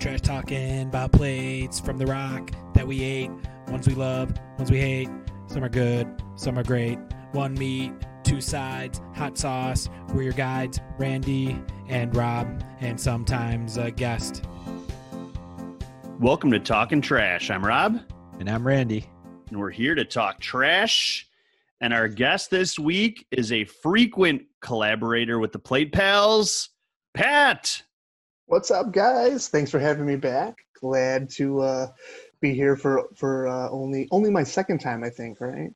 Trash talking about plates from the rock that we ate. Ones we love, ones we hate. Some are good, some are great. One meat, two sides, hot sauce. We're your guides, Randy and Rob, and sometimes a guest. Welcome to Talking Trash. I'm Rob, And I'm Randy. and we're here to talk trash. And our guest this week is a frequent collaborator with the Plate Pals, Pat. What's up, guys? Thanks for having me back. Glad to uh, be here for for uh, only only my second time, I think. Right?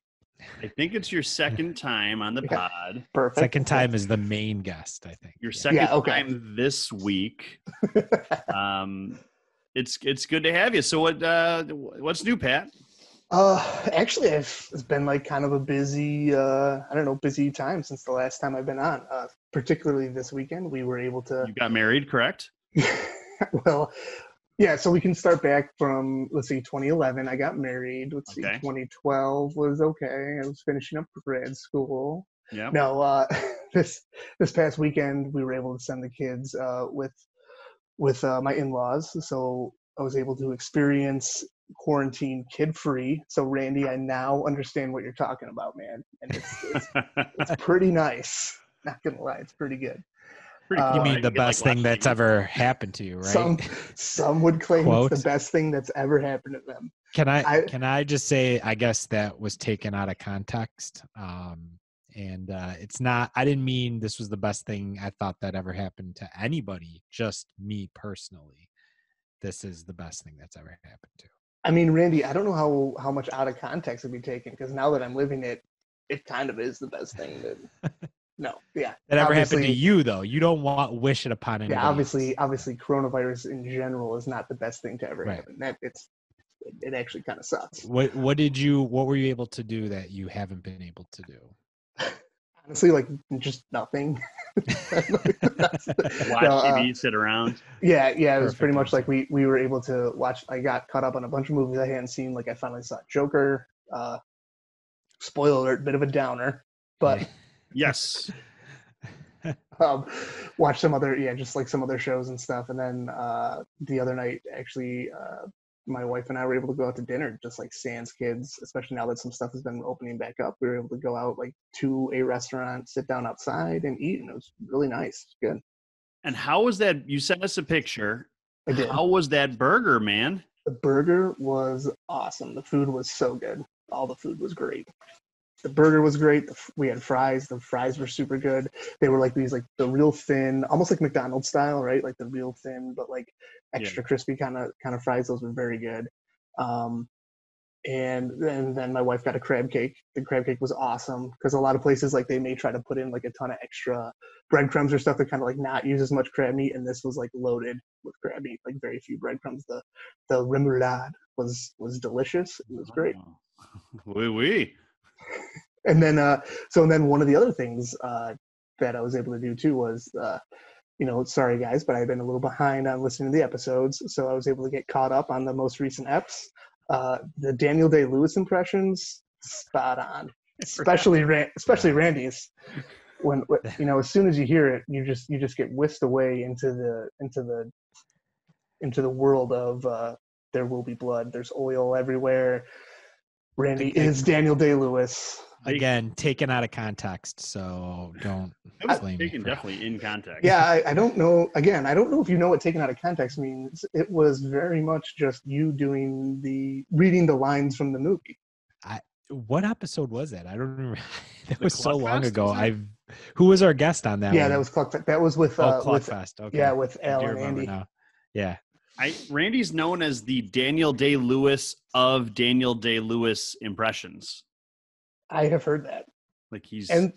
I think it's your second time on the Yeah. pod. Perfect. Second time is the main guest, I think. Your second Yeah, okay. time this week. Um, it's it's good to have you. So what uh, what's new, Pat? uh, actually, I've, it's been like kind of a busy, uh, I don't know, busy time since the last time I've been on. Uh, particularly this weekend, we were able to. You got married, correct? well, yeah. So we can start back from let's see, 2011. I got married. Let's see, 2012 was okay. I was finishing up grad school. Yeah. no uh this this past weekend we were able to send the kids uh with with uh, my in-laws so i was able to experience quarantine kid free so randy i now understand what you're talking about man and it's it's, it's pretty nice not gonna lie it's pretty good Pretty Uh, You mean the get, like, best thing watch that's ever happened to you, right? some some would claim Quote. it's the best thing that's ever happened to them Can I, I- can I just say I guess that was taken out of context. Um and uh it's not I didn't mean this was the best thing I thought that ever happened to anybody, just me personally. This is the best thing that's ever happened to. i mean randy i don't know how how much out of context it'd be taken because now that i'm living it it kind of is the best thing that no yeah That ever happened to you though. You don't want wish it upon anybody. yeah obviously else. obviously coronavirus in general is not the best thing to ever Right. happen that it's it, it actually kind of sucks What what did you what were you able to do that you haven't been able to do? honestly like just nothing watch No, uh, TV, sit around. yeah yeah it was Perfect pretty much like we we were able to watch i got caught up on a bunch of movies i hadn't seen like i finally saw joker uh spoiler alert bit of a downer but Yes. um, watch some other yeah just like some other shows and stuff and then uh the other night actually uh my wife and i were able to go out to dinner just like sans kids especially now that some stuff has been opening back up we were able to go out like to a restaurant sit down outside and eat and it was really nice good And how was that? You sent us a picture. i did How was that burger, man? the burger was awesome the food was so good all the food was great the burger was great. We had fries. The fries were super good. They were like these like the real thin almost like mcdonald's style right? Like the real thin but like Yeah. extra crispy kind of kind of fries. Those were very good. Um and then then my wife got a crab cake. The crab cake was awesome because a lot of places like they may try to put in like a ton of extra breadcrumbs or stuff to kind of like not use as much crab meat and this was like loaded with crab meat like very few breadcrumbs. The the remoulade was was delicious. It was great. Oui, oui. and then uh so and then one of the other things uh that i was able to do too was uh you know sorry guys but i've been a little behind on listening to the episodes so i was able to get caught up on the most recent eps. Uh the daniel day lewis impressions spot on. Especially Ran- especially randy's. When when- you know as soon as you hear it you just you just get whisked away into the into the into the world of uh there will be blood there's oil everywhere randy Okay. is daniel day lewis Again, taken out of context, so don't It was blame me taken for- definitely in context. yeah I, I don't know again i don't know if you know what taken out of context means it was very much just you doing the reading the lines from the movie What episode was that? I don't remember. that The was so long Cluckfest, ago. I've who was our guest on that? yeah one? that was Cluck, that was with oh uh with Cluckfest. Okay, yeah with I al and andy now. Yeah, I Randy's known as the Daniel Day Lewis of Daniel Day Lewis impressions. i have heard that Like he's and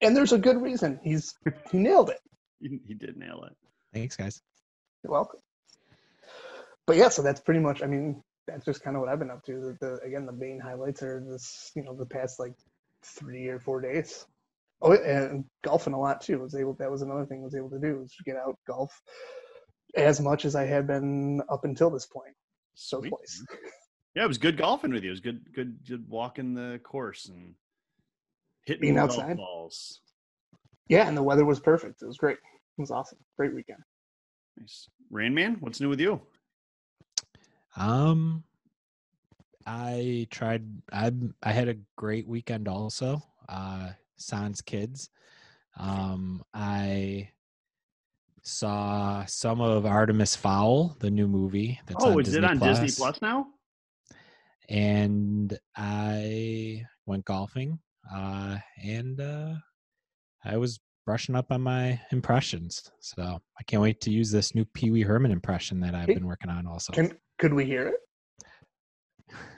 and there's a good reason he's he nailed it he, he did nail it. thanks, guys. You're welcome. But yeah, so that's pretty much. I mean, that's just kind of what I've been up to. The, the again, the main highlights are this, you know, the past like three or four days. Oh, and golfing a lot too. Was able. That was another thing I was able to do was get out golf as much as I had been up until this point. So Sweet. twice. Yeah, it was good golfing with you. It was good, good, good walking the course and hitting Being outside. balls. Yeah, and the weather was perfect. It was great. It was awesome. Great weekend. Nice. Rain Man, what's new with you? Um, I tried. I I had a great weekend also. Uh, Sans Kids. Um, I saw some of Artemis Fowl, the new movie. That's oh, on is Disney it on Plus. Disney Plus now? And I went golfing. Uh, and uh, I was brushing up on my impressions. So I can't wait to use this new Pee Wee Herman impression that I've been working on. Also, Can could we hear it?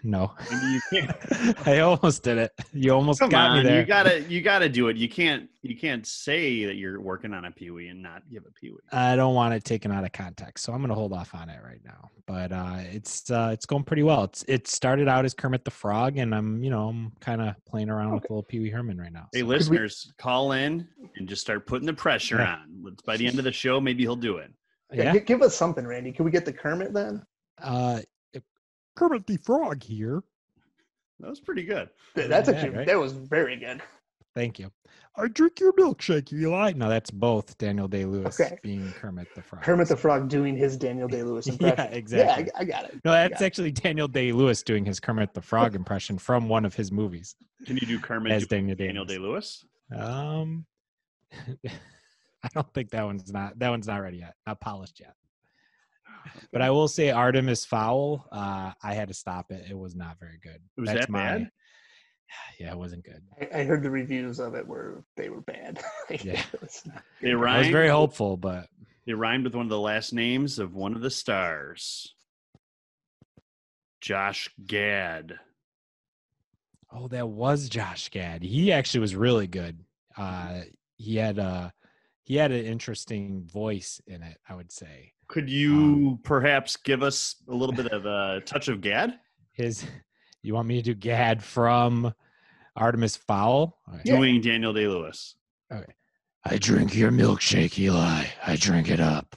No, Maybe you can't. I almost did it. You almost Come got on, me there. you gotta you gotta do it. You can't you can't say that you're working on a peewee and not give a peewee. I don't want it taken out of context, so I'm going to hold off on it right now. But uh, it's uh, it's going pretty well. It's it started out as Kermit the Frog, and I'm you know I'm kind of playing around with little Pee Wee Herman right now. Hey, so- listeners, call in and just start putting the pressure Yeah. on. Let's- By the end of the show, maybe he'll do it. Yeah, yeah, give us something, Randy. Can we get the Kermit then? uh, Kermit the Frog here. That was pretty good. Th- That's Yeah, actually right? that was very good. Thank you. I drink your milkshake, You Eli. No, that's both Daniel Day Lewis Okay. being Kermit the Frog. Kermit the Frog doing his Daniel Day Lewis Yeah, exactly. Yeah, I, I got it. No, that's Yeah. actually Daniel Day Lewis doing his Kermit the Frog impression from one of his movies Can you do Kermit as Daniel Day. Daniel Day Lewis? Um, I don't think that one's not that one's not ready yet, not polished yet. But I will say Artemis Fowl. Uh, I had to stop it. It was not very good. Was that bad? Yeah, it wasn't good. I, I heard the reviews of it were they were bad. Yeah. It was not They rhymed. I was very hopeful, but it rhymed with one of the last names of one of the stars. Josh Gad. oh, that was Josh Gad. He actually was really good. Uh, he had a he had an interesting voice in it. I would say Could you um, perhaps give us a little bit of a touch of Gad? his. You want me to do Gad from Artemis Fowl? All right. Yeah. Doing Daniel Day Lewis. I drink your milkshake, Eli. I drink it up.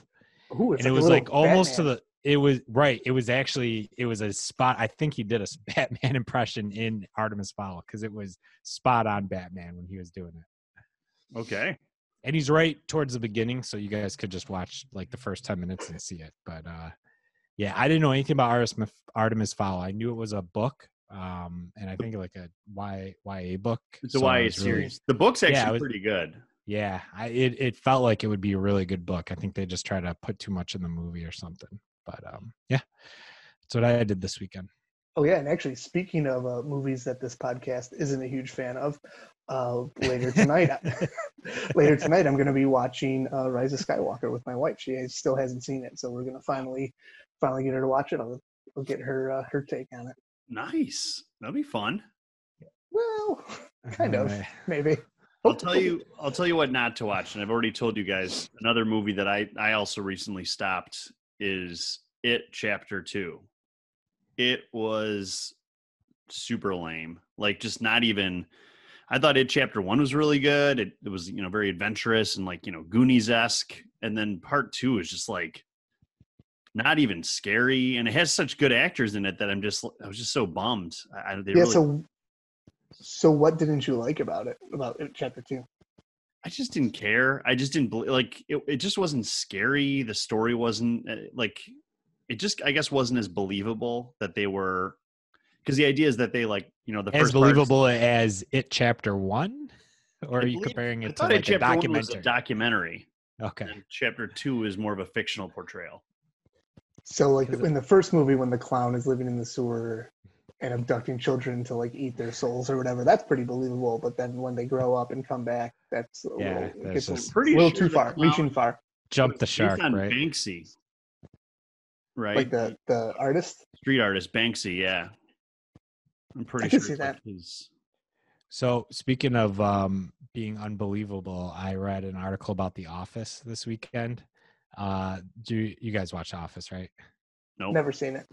Ooh, it's and it was little like almost to the. It was right. It was actually it was a spot. I think he did a Batman impression in Artemis Fowl because it was spot on Batman when he was doing it. Okay. And he's right towards the beginning, so you guys could just watch like the first ten minutes and see it. But uh yeah, I didn't know anything about Artemis Artemis Fowl. I knew it was a book, um, and I think like a Y YA book. It's a so I YA was really- series. The book's actually Yeah, was- pretty good. yeah, I, it it felt like it would be a really good book. I think they just try to put too much in the movie or something. But um, yeah, that's what I did this weekend. Oh yeah, and actually, speaking of uh, movies that this podcast isn't a huge fan of, uh, later tonight, later tonight, I'm going to be watching uh, Rise of Skywalker with my wife. She still hasn't seen it, so we're going to finally, finally get her to watch it. I'll, I'll get her uh, her take on it. Nice. That'll be fun. Well, kind of, maybe. I'll tell you. I'll tell you what not to watch, and I've already told you guys. Another movie that I I also recently stopped is It Chapter Two. It was super lame. Like just not even. I thought It Chapter One was really good. It, it was you know very adventurous and like you know Goonies esque, and then Part Two is just like not even scary, and it has such good actors in it that I'm just I was just so bummed. I, yeah. really, So, so what didn't you like about it? About it, chapter two? I just didn't care. I just didn't like it. It just wasn't scary. The story wasn't uh, like it. Just I guess wasn't as believable that they were because the idea is that they like you know the as first part's- believable as it chapter one, or I are you believe- comparing I it to like it a chapter one was documentary? a documentary. okay, And chapter two is more of a fictional portrayal. So, like in the first movie, when the clown is living in the sewer and abducting children to like eat their souls or whatever, that's pretty believable. But then when they grow up and come back, that's a Yeah, little, it that's a just- Pretty little sure too far, clown- reaching far. jump the shark, on right? Banksy, right? Like the the artist. street artist Banksy. Yeah, I'm pretty can sure see it's that. his. So speaking of um, being unbelievable, I read an article about The Office this weekend. Uh, do you, you guys watch The Office, right? Nope. Never seen it.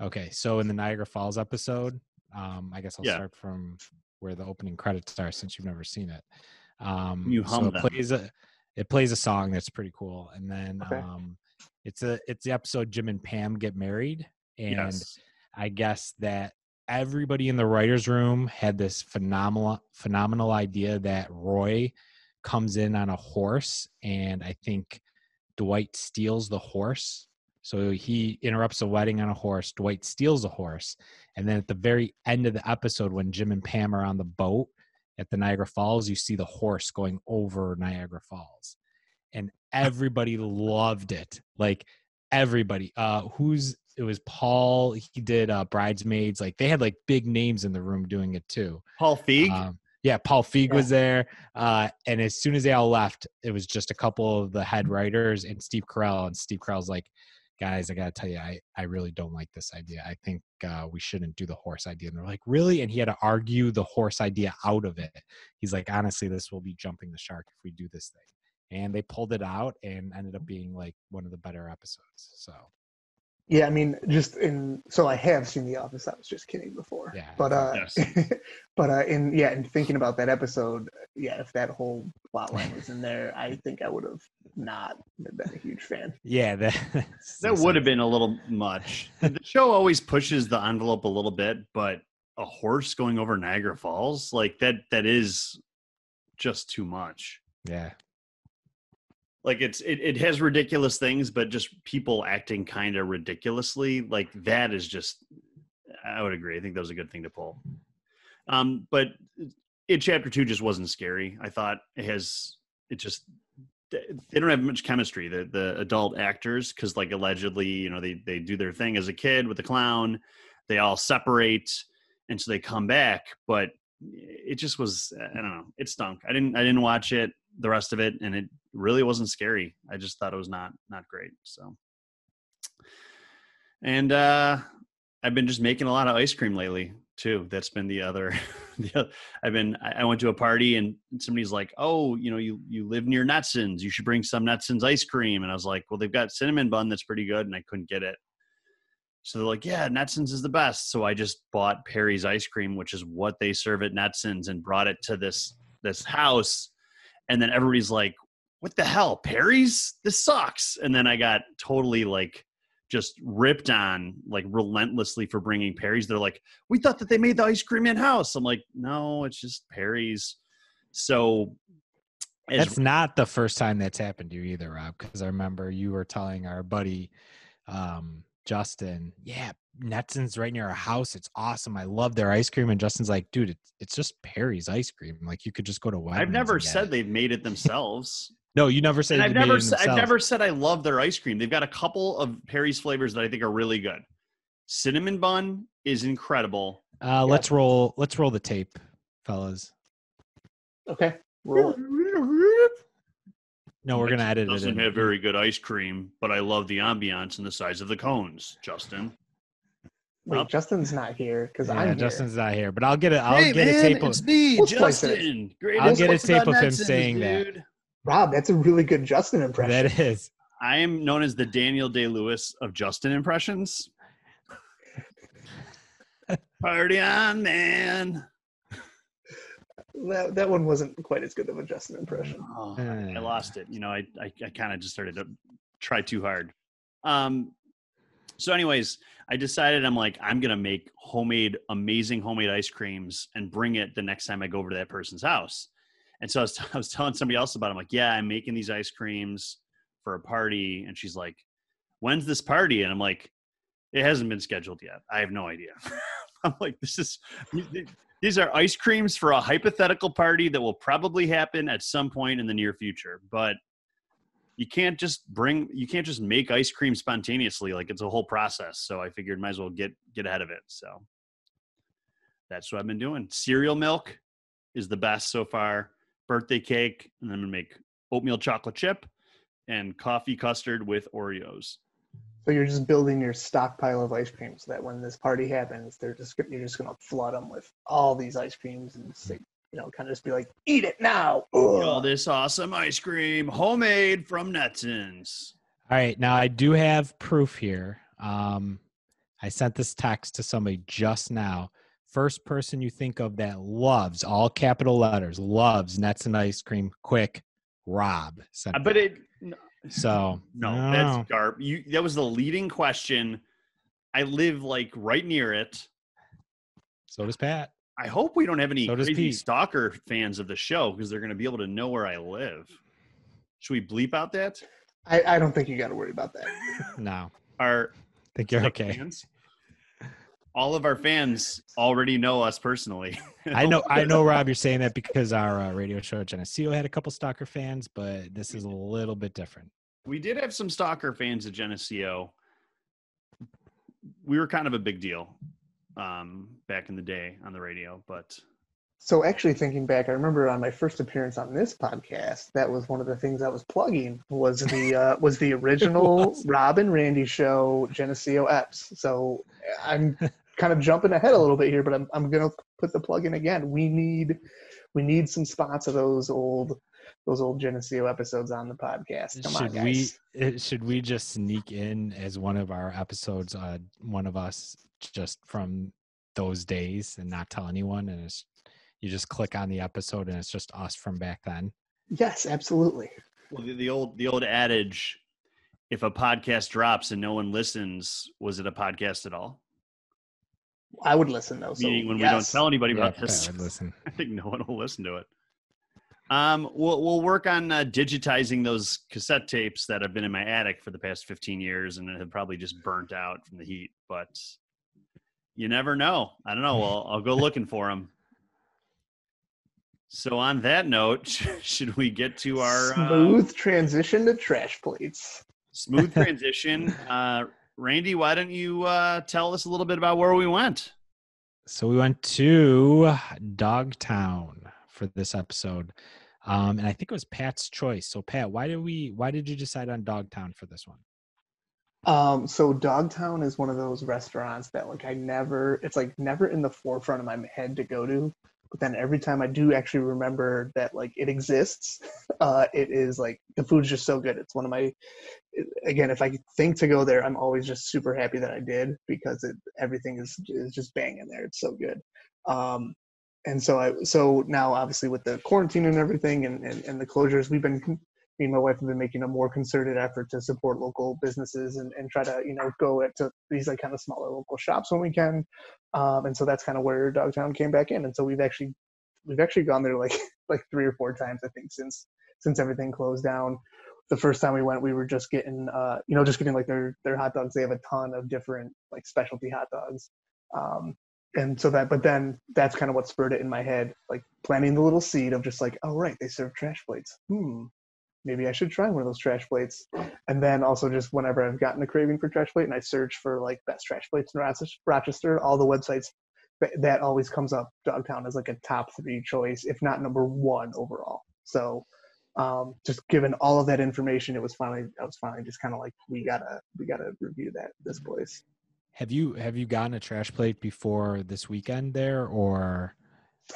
Okay, so in the Niagara Falls episode, um, I guess I'll Yeah. start from where the opening credits are since you've never seen it. Um, You so hum it them. plays a it plays a song that's pretty cool, and then Okay. um, it's a it's the episode Jim and Pam get married, and yes. I guess that everybody in the writers' room had this phenomenal phenomenal idea that Roy comes in on a horse, and I think Dwight steals the horse. So he interrupts a wedding on a horse. Dwight steals a horse. And then at the very end of the episode, when Jim and Pam are on the boat at the Niagara Falls, you see the horse going over Niagara Falls. And everybody loved it. Like everybody. Uh who's it was Paul. He did uh Bridesmaids. Like they had like big names in the room doing it too. Paul Feig. Um, yeah, Paul Feig Yeah. was there. Uh, and as soon as they all left, it was just a couple of the head writers and Steve Carell. And Steve Carell's like, guys, I got to tell you, I, I really don't like this idea. I think uh, we shouldn't do the horse idea. And they're like, really? And he had to argue the horse idea out of it. He's like, honestly, this will be jumping the shark if we do this thing. And they pulled it out and ended up being like one of the better episodes. So, Yeah, I mean, just in so I have seen The Office. I was just kidding before. Yeah. But uh, Yes. but uh, in yeah, in thinking about that episode, yeah, if that whole plot line was in there, I think I would have not been a huge fan. yeah, that, That would have been a little much. the show always pushes the envelope a little bit, but a horse going over Niagara Falls, like that that is just too much. Yeah. Like it's it, it has ridiculous things, but just people acting kind of ridiculously, like that is just I would agree. I think that was a good thing to pull. Um, but it chapter two just wasn't scary. I thought it has it just they don't have much chemistry the the adult actors because like allegedly you know they they do their thing as a kid with the clown they all separate and so they come back but it just was i don't know it stunk i didn't i didn't watch it the rest of it and it really wasn't scary. I just thought it was not not great so. And uh i've been just making a lot of ice cream lately too. That's been the other the oth- i've been i went to a party and somebody's like oh you know you you live near Netsins you should bring some Netsins ice cream. And i was like well they've got cinnamon bun that's pretty good and i couldn't get it. So they're like yeah Netsins is the best. So i just bought perry's ice cream which is what they serve at Netsins and brought it to this this house. And then everybody's like what the hell perry's this sucks and then i got totally like just ripped on like relentlessly for bringing Perry's. They're like, we thought that they made the ice cream in house. I'm like, no, it's just Perry's. So That's not the first time that's happened to you either, Rob. Because I remember you were telling our buddy um, Justin, "Yeah, Netsin's right near our house. It's awesome. I love their ice cream." And Justin's like, "Dude, it's, it's just Perry's ice cream. Like you could just go to Wegmans I've never said it." they've made it themselves. No, you never said. I've never, sa- I've never said I love their ice cream. They've got a couple of Perry's flavors that I think are really good. Cinnamon bun is incredible. Uh, let's roll. Let's roll the tape, fellas. Okay, roll. No, we're gonna edit it. Doesn't in. have very good ice cream, but I love the ambiance and the size of the cones. Justin, Wait, Well- Justin's not here because Yeah, I'm Justin's not here, but I'll get it. I'll hey get man, a tape. Of, me, Let's play this. Justin. I'll get a tape of him saying that. dude? here. Rob, that's a really good Justin impression. that is. I am known as the Daniel Day Lewis of Justin impressions. Party on, man. That, that one wasn't quite as good of a Justin impression. Oh, Uh. I lost it. You know, I I, I kind of just started to try too hard. Um. So, anyways, I decided I'm like I'm gonna make homemade, amazing homemade ice creams and bring it the next time I go over to that person's house. And so I was, I was telling somebody else about. It. I'm like, yeah, I'm making these ice creams for a party, and she's like, when's this party? And I'm like, it hasn't been scheduled yet. I have no idea. I'm like, this is these are ice creams for a hypothetical party that will probably happen at some point in the near future. But you can't just bring you can't just make ice cream spontaneously. Like it's a whole process. So I figured might as well get get ahead of it. So that's what I've been doing. Cereal milk is the best so far. Birthday cake, and I'm gonna make oatmeal chocolate chip and coffee custard with Oreos. So you're just building your stockpile of ice cream so that when this party happens, they're just you're just gonna flood them with all these ice creams and say, you know, kind of just be like, eat it now. Look at all this awesome ice cream, homemade from Netsins. All right, now I do have proof here. Um, I sent this text to somebody just now. First person you think of that loves all capital letters loves Netsins ice cream. Quick, Rob. Sent Uh, But that. it so no, I that's garb. You that was the leading question. I live like right near it. so does Pat. I hope we don't have any So crazy Pete. stalker fans of the show because they're going to be able to know where I live. Should we bleep out that? I, I don't think you got to worry about that. No, Our think you're okay. fans, all of our fans already know us personally. I know, I know, Rob. You're saying that because our uh, radio show at Geneseo had a couple stalker fans, but this is a little bit different. we did have some stalker fans at Geneseo. We were kind of a big deal um, back in the day on the radio, but So actually thinking back, I remember on my first appearance on this podcast, that was one of the things I was plugging was the uh, was the original was. Rob and Randy show Geneseo Eps. So I'm kind of jumping ahead a little bit here, but I'm I'm gonna put the plug in again. We need we need some spots of those old those old Geneseo episodes on the podcast. Come on, should guys. we? uh, Should we just sneak in as one of our episodes? Uh, one of us just from those days and not tell anyone, and it's you just click on the episode and it's just us from back then. Yes, absolutely. well, the, the old the old adage, if a podcast drops and no one listens, was it a podcast at all? I would listen though. So Meaning when we don't tell anybody Yeah, about Pat this, would listen. I think no one will listen to it. Um, we'll we'll work on uh, digitizing those cassette tapes that have been in my attic for the past 15 years and have probably just burnt out from the heat. But you never know. I don't know. I'll, I'll go looking for them. So on that note, should we get to our uh, smooth transition to trash plates. smooth transition? uh, Randy, why don't you uh, tell us a little bit about where we went? So we went to Dogtown for this episode, um, and I think it was Pat's choice. So Pat, why did we? Why did you decide on Dogtown for this one? Um, so Dogtown is one of those restaurants that like I never it's like never in the forefront of my head to go to. But then every time I do actually remember that like it exists, uh, it is like the food's just so good. It's one of my again, if I think to go there, I'm always just super happy that I did because it everything is is just banging there. It's so good. Um, and so I so now obviously with the quarantine and everything and, and, and the closures, we've been me and my wife have been making a more concerted effort to support local businesses and, and try to you know go to these like kind of smaller local shops when we can um, and so that's kind of where dogtown came back in and so we've actually we've actually gone there like like three or four times i think since since everything closed down. The first time we went we were just getting uh, you know just getting like their their hot dogs. They have a ton of different like specialty hot dogs. Um, and so that but then that's kind of what spurred it in my head like planting the little seed of just like oh right they serve trash plates. Hmm maybe I should try one of those trash plates. And then also just whenever I've gotten a craving for trash plate and I search for like best trash plates in Rochester, all the websites that, that always comes up. Dogtown is like a top three choice, if not number one overall. So um, just given all of that information, it was finally I was finally just kind of like we gotta we gotta review that this place. Have you have you gotten a trash plate before this weekend there, or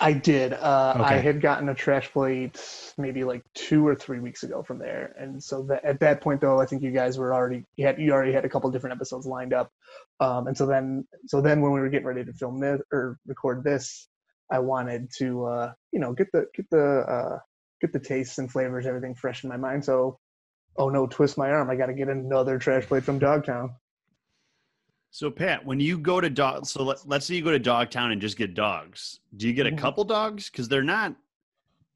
I did. Uh, I had gotten a trash plate maybe like two or three weeks ago from there, and so that, at that point, though, I think you guys were already you had you already had a couple different episodes lined up, um, and so then so then when we were getting ready to film this or record this, I wanted to uh, you know get the get the uh, get the tastes and flavors, everything fresh in my mind. So, oh no, twist my arm! I got to get another trash plate from Dogtown. So Pat, when you go to dog, so let, let's say you go to Dogtown and just get dogs. Do you get a Mhm. couple dogs? Because they're not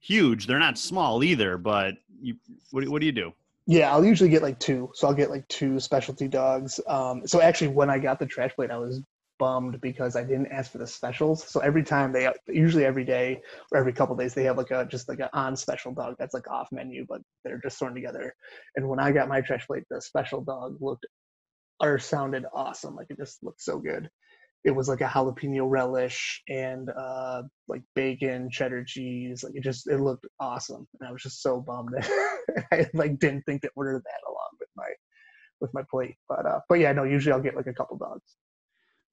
huge, they're not small either. But you, what, do- what do you do? Yeah, I'll usually get like two. So I'll get like two specialty dogs. Um, so actually, when I got the trash plate, I was bummed because I didn't ask for the specials. So every time they, usually every day or every couple days, they have like a just like an on special dog that's like off menu, but they're just thrown together. And when I got my trash plate, the special dog looked or sounded awesome. Like it just looked so good. It was like a jalapeno relish and uh, like bacon, cheddar cheese. Like it just it looked awesome, and I was just so bummed that I like didn't think to order that along with my with my plate. But uh, but yeah, no. Usually I'll get like a couple dogs.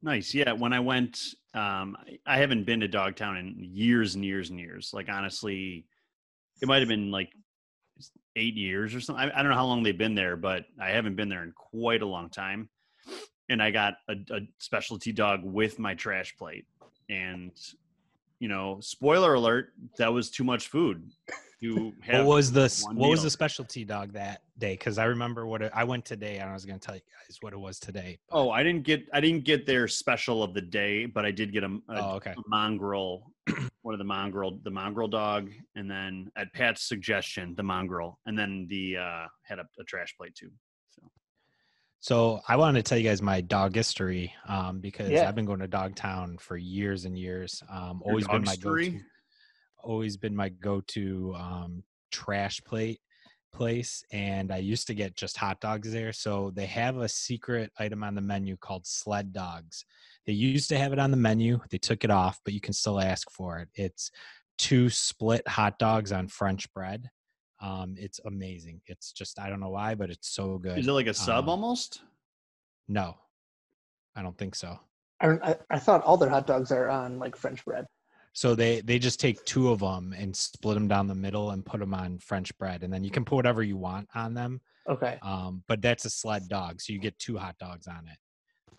Nice. Yeah. When I went, um, I haven't been to Dogtown in years and years and years. Like honestly, it might have been like eight years or something. I, I don't know how long they've been there, but I haven't been there in quite a long time. And I got a, a specialty dog with my trash plate, and you know, spoiler alert, that was too much food. You what was the what was the specialty dog that day? Because I remember what it, I went today, and I was going to tell you guys what it was today. but- Oh, I didn't get I didn't get their special of the day, but I did get a, a, oh, okay. a mongrel one of the mongrel, the mongrel dog, and then at Pat's suggestion, the mongrel, and then the uh, had a, a trash plate too. So So I wanted to tell you guys my dog history um, because Yeah. I've been going to Dogtown for years and years. Um, Your always been my go-to. Always been my go-to um, trash plate place, and I used to get just hot dogs there. So they have a secret item on the menu called sled dogs. They used to have it on the menu. They took it off, but you can still ask for it. It's two split hot dogs on French bread. Um, it's amazing. It's just I don't know why, but it's so good. is it like a sub Um, almost? No, I don't think so. I, I I thought all their hot dogs are on like French bread. So they they just take two of them and split them down the middle and put them on French bread, and then you can put whatever you want on them. Okay. Um, but that's a sled dog, so you get two hot dogs on it.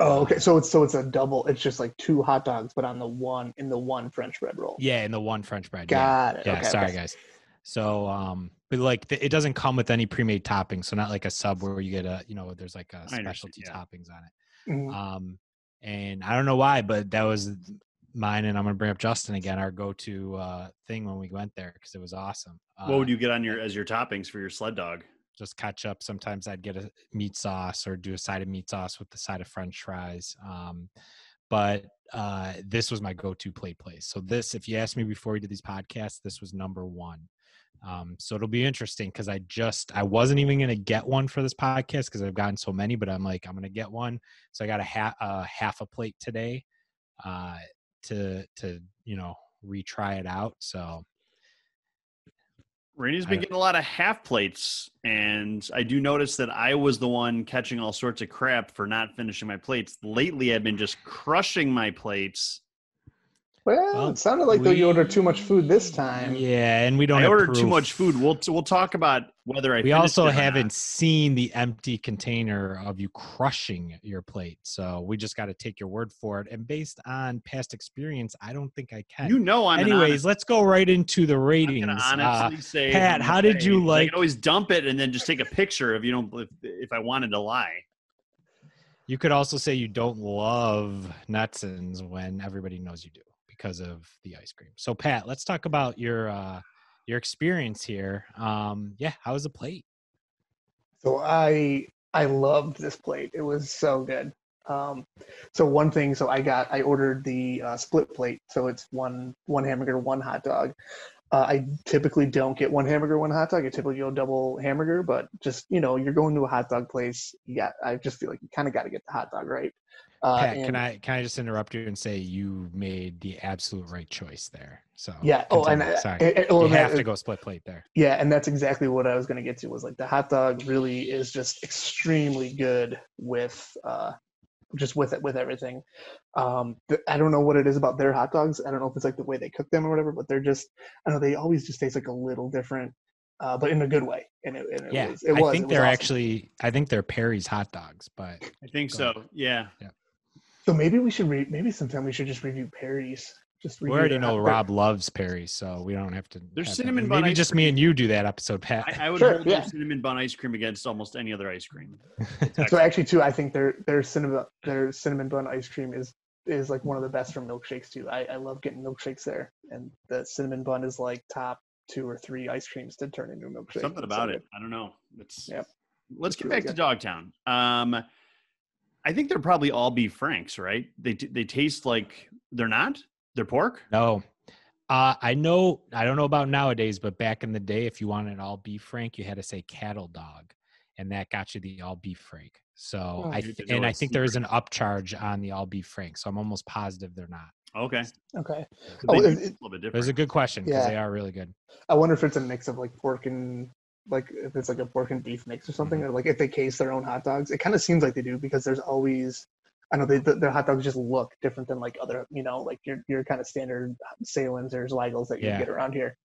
Oh, okay. So it's so it's a double. It's just like two hot dogs, but on the one in the one French bread roll. Yeah, in the one French bread. yeah. Got it. Yeah, okay, sorry okay. guys. So um, but like th- it doesn't come with any pre-made toppings, so not like a sub where you get a you know there's like a specialty yeah. toppings on it. Mhm. Um, and I don't know why, but that was mine, and I'm gonna bring up Justin again, our go-to uh, thing when we went there because it was awesome. Uh, what would you get on your as your toppings for your sled dog? just ketchup. Sometimes I'd get a meat sauce or do a side of meat sauce with the side of French fries. Um, but uh, this was my go-to plate place. So this, if you asked me before we did these podcasts, this was number one. Um, so it'll be interesting because I just I wasn't even gonna get one for this podcast because I've gotten so many, but I'm like I'm gonna get one. So I got a half uh, half a plate today uh, to to you know retry it out. So Randy's I been getting a lot of half plates, and I do notice that I was the one catching all sorts of crap for not finishing my plates. Lately, I've been just crushing my plates. Well, Well, it sounded like though you ordered too much food this time. yeah, and we don't. I have ordered too much food. We'll we'll talk about whether I. we also it or haven't not. seen the empty container of you crushing your plate so we just got to take your word for it and based on past experience i don't think i can You know, I'm anyways honest- let's go right into the I'm ratings gonna Uh, honestly say, Pat, I'm how did say, you 'cause I like- can always dump it and then just take a picture if you don't if, if I wanted to lie. you could also say you don't love Netsins when everybody knows you do because of the ice cream so pat let's talk about your uh your experience here um yeah how was the plate So I I loved this plate. It was so good. Um, so one thing, so I got I ordered the uh, split plate. So it's one one hamburger, one hot dog. Uh, I typically don't get one hamburger, one hot dog. I typically go double hamburger, but just you know, you're going to a hot dog place. Yeah, I just feel like you kind of got to get the hot dog right. Uh, Pat, can I can I just interrupt you and say you made the absolute right choice there? So Yeah. Oh, and continue. uh, sorry, it- it- well, you that- have to go split plate there. Yeah, and that's exactly what I was going to get to. Was like the hot dog really is just extremely good with uh, just with it with everything. Um, I don't know what it is about their hot dogs. I don't know if it's like the way they cook them or whatever, but they're just I know. They always just taste like a little different, uh, but in a good way. And it, and it Yeah, was. It was I it think was they're awesome. actually I think they're Perry's hot dogs, but I think Go so. Yeah. So maybe we should re- maybe sometime we should just review Perry's. Just we review already know hot- Rob loves Perry's, so we don't have to. There's have that. cinnamon bun Maybe ice just me and you do that episode, Pat. I, I would Sure, hold yeah. cinnamon bun ice cream against almost any other ice cream. So actually, too, I think their their cinnamon their cinnamon bun ice cream is is like one of the best for milkshakes too. I, I love getting milkshakes there, and the cinnamon bun is like top two or three ice creams to turn into a milkshake. Something about so it. I don't know. It's Yep. Let's It's get really back to. Dogtown. Um, I think they're probably all beef franks, right? They t- they taste like they're not. They're pork. No. Uh, I know. I don't know about nowadays, but back in the day, if you wanted all beef frank, you had to say cattle dog, and that got you the all beef frank. So Oh. I th- and I a think there is an upcharge on the all beef frank. So I'm almost positive they're not. Okay. Okay. So Oh, it- it- a little bit But it's different. a good question because Yeah. they are really good. I wonder if it's a mix of like pork and like if it's like a pork and beef mix or something, Mm-hmm. or like if they case their own hot dogs. It kind of seems like they do because there's always. I know they, th- their hot dogs just look different than like other, you know, like your your kind of standard Sahlens or Zweigles that you Yeah. get around here.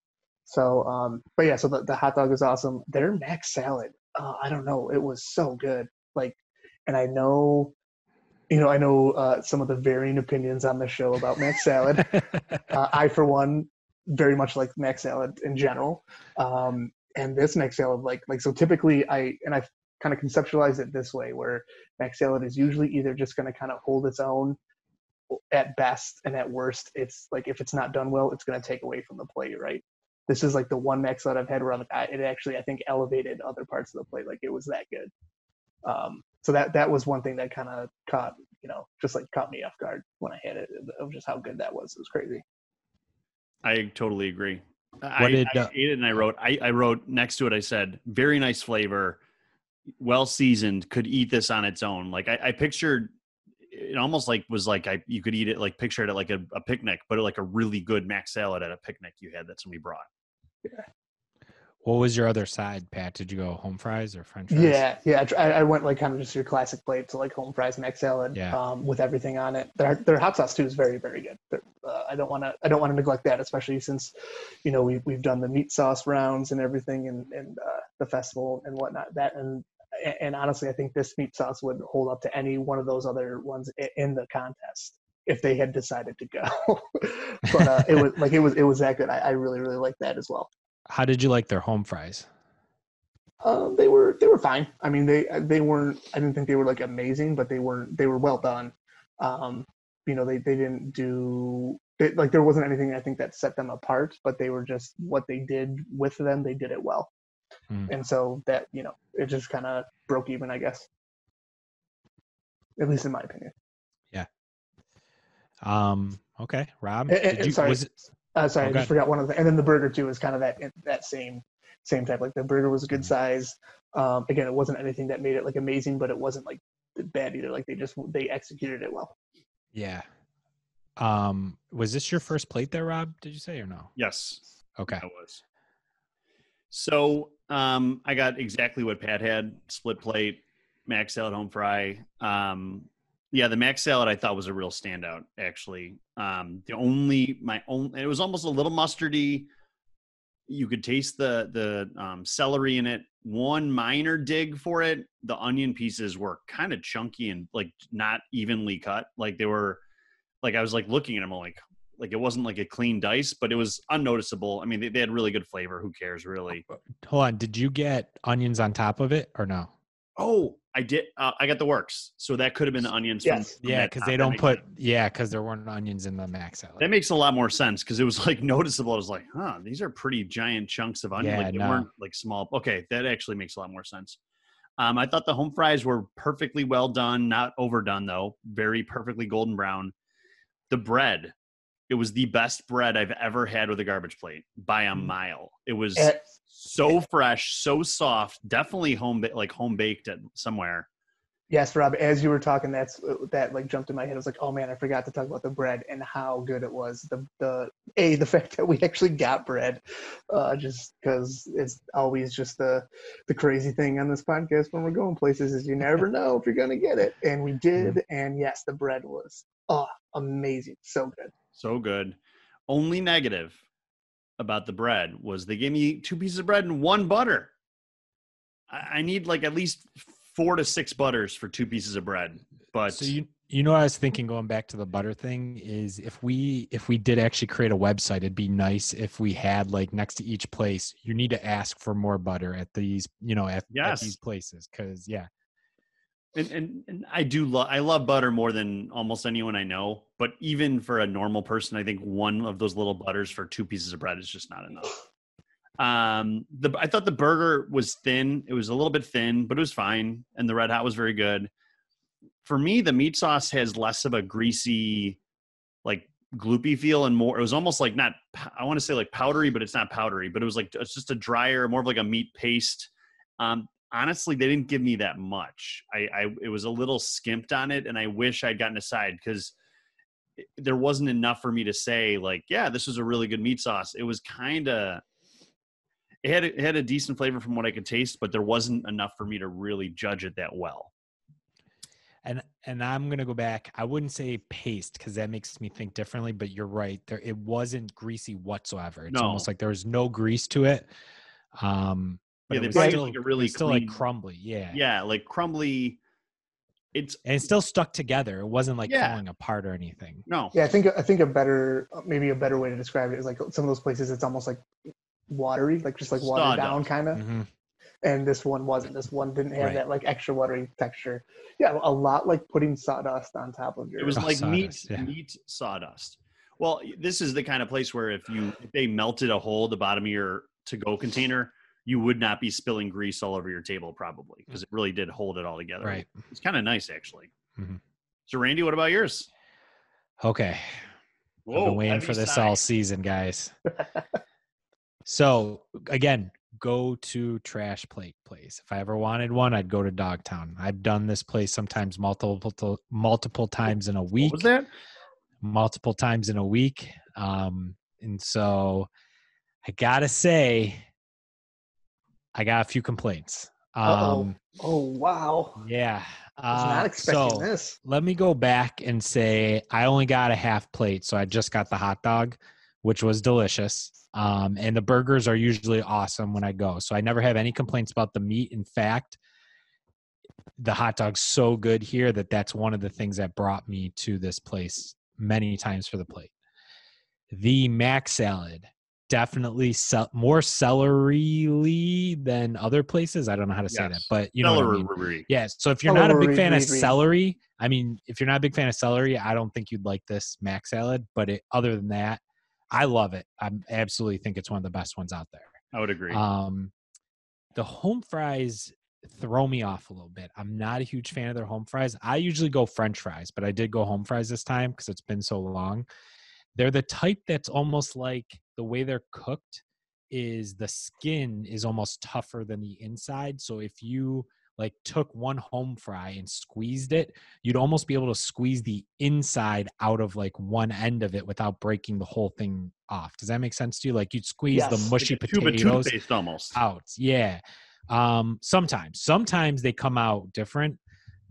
So, um, but yeah, so the, the hot dog is awesome. Their mac salad, uh, I don't know, it was so good. Like, and I know, you know, I know uh, some of the varying opinions on the show about mac salad. uh, I, for one, very much like mac salad in general. Um, and this mac salad, like, like so typically I, and I've kind of conceptualize it this way where mac salad is usually either just going to kind of hold its own at best and at worst, it's like if it's not done well, it's going to take away from the plate, right? This is like the one max that I've had where I'm, it actually I think elevated other parts of the plate, like it was that good. Um, so that that was one thing that kind of caught you know just like caught me off guard when I had it of just how good that was. It was crazy. I totally agree. What I, did, I uh, ate it and I wrote I, I wrote next to it I said very nice flavor, well seasoned. Could eat this on its own. Like I, I pictured it almost like was like I you could eat it like picture it at like a, a picnic, but like a really good mac salad at a picnic you had that somebody brought. What was your other side, Pat? Did you go home fries or French fries? Yeah, yeah. I I, went like kind of just your classic plate, so like home fries, mac salad, Yeah. um, with everything on it. Their their hot sauce too is very very good. Uh, I don't want to I don't want to neglect that, especially since, you know, we we've done the meat sauce rounds and everything, and and uh, the festival and whatnot. That and and honestly, I think this meat sauce would hold up to any one of those other ones in the contest if they had decided to go. but uh, it was like it was it was that good. I, I really really like that as well. How did you like their home fries? Um, they were they were fine. I mean, they they weren't. I didn't think they were like amazing, but they weren't. They were well done. Um, you know, they they didn't do it, like there wasn't anything I think that set them apart, but they were just what they did with them. They did it well, Hmm. and so that you know it just kind of broke even, I guess. At least in my opinion. Yeah. Um. Okay, Rob. Did you, sorry. Was it, Uh, sorry, Oh, I just forgot one of the, and then the burger too is kind of that that same same type. Like the burger was a good Mhm. size. Um, again, it wasn't anything that made it like amazing, but it wasn't like bad either. Like they just they executed it well. yeah. Um. Was this your first plate there, Rob? Did you say or no? Yes. Okay. I was. So um, I got exactly what Pat had: split plate, mac salad, home fry. Um, yeah, the mac salad I thought was a real standout. Actually, um, the only my own it was almost a little mustardy. You could taste the the um, celery in it. One minor dig for it: the onion pieces were kind of chunky and like not evenly cut. Like they were, like I was like looking at them, I'm like, like it wasn't like a clean dice, but it was unnoticeable. I mean, they, they had really good flavor. Who cares, really? Hold on. Did you get onions on top of it or no? Oh, I did. Uh, I got the works, so that could have been the onions. Yes. From, from Yeah, because they don't put. sense. Yeah, because there weren't onions in the mac salad. That makes a lot more sense because it was like noticeable. I was like, huh, these are pretty giant chunks of onion. Yeah, like they no. weren't like small. Okay, that actually makes a lot more sense. Um, I thought the home fries were perfectly well done, not overdone though. Very perfectly golden brown. The bread, it was the best bread I've ever had with a garbage plate by a Mm. mile. It was Eh, so fresh, so soft. Definitely home like home baked at somewhere. yes, Rob. As you were talking, that's uh, that like jumped in my head. I was like, oh man, I forgot to talk about the bread and how good it was. The the a the fact that we actually got bread, uh, just because it's always just the the crazy thing on this podcast when we're going places is you never know if you're gonna get it, and we did. And yes, the bread was oh amazing, so good. So good. Only negative about the bread was they gave me two pieces of bread and one butter. I, I need like at least four to six butters for two pieces of bread. But So you you know what I was thinking going back to the butter thing is if we if we did actually create a website, it'd be nice if we had like next to each place, you need to ask for more butter at these, you know, at, at these places. Cause yeah. And, and, and I do love I love butter more than almost anyone I know. But even for a normal person, I think one of those little butters for two pieces of bread is just not enough. Um, the I thought the burger was thin. It was a little bit thin, but it was fine. And the red hot was very good. For me, the meat sauce has less of a greasy, like gloopy feel, and more. It was almost like not. I want to say like powdery, but it's not powdery. But it was like it's just a drier, more of like a meat paste. Um, honestly, they didn't give me that much. I, I it was a little skimped on it, and I wish I'd gotten a side because there wasn't enough for me to say like, yeah, this was a really good meat sauce. It was kind of it had it had a decent flavor from what I could taste, but there wasn't enough for me to really judge it that well. And and I'm gonna go back. I wouldn't say paste because that makes me think differently, but you're right. There it wasn't greasy whatsoever. It's No. almost like there was no grease to it. Um but Yeah, they probably still, like a really was still like crumbly. Yeah. Yeah, like crumbly. It's And it still stuck together. It wasn't like Yeah. falling apart or anything. no, Yeah, I think I think a better maybe a better way to describe it is like some of those places it's almost like watery, like just like watered down kind of. Mhm. and this one wasn't. This one didn't have Right. that like extra watery texture. Yeah, a lot like putting sawdust on top of your. It was Oh, like meat, sawdust, yeah. meat sawdust. Well, this is the kind of place where if you if they melted a hole the bottom of your to go container, you would not be spilling grease all over your table probably because it really did hold it all together. Right. It's kind of nice actually. Mhm. So Randy, what about yours? Okay. I've been waiting for this all season, guys. so again, go to trash plate place. If I ever wanted one, I'd go to Dogtown. I've done this place sometimes multiple multiple times in a week. What was that? multiple times in a week. Um, and so I gotta say, I got a few complaints. Um, oh wow! yeah. I was Uh, not expecting so this. let me go back and say I only got a half plate, so I just got the hot dog, which was delicious. Um, and the burgers are usually awesome when I go, so I never have any complaints about the meat. In fact, the hot dog's so good here that that's one of the things that brought me to this place many times for the plate. The mac salad definitely sell, more celery than other places. I don't know how to say that, but you know what I mean. Celery. Yeah. So if you're not a big fan of read, read. celery, I mean, if you're not a big fan of celery, I don't think you'd like this mac salad. But it, other than that, I love it. I absolutely think it's one of the best ones out there. I would agree. Um, the home fries throw me off a little bit. I'm not a huge fan of their home fries. I usually go French fries, but I did go home fries this time because it's been so long. They're the type that's almost like the way they're cooked is the skin is almost tougher than the inside. So if you like took one home fry and squeezed it, you'd almost be able to squeeze the inside out of like one end of it without breaking the whole thing off. Does that make sense to you? Like you'd squeeze Yes. the mushy Like potatoes almost. out. Yeah. Um, sometimes, sometimes they come out different.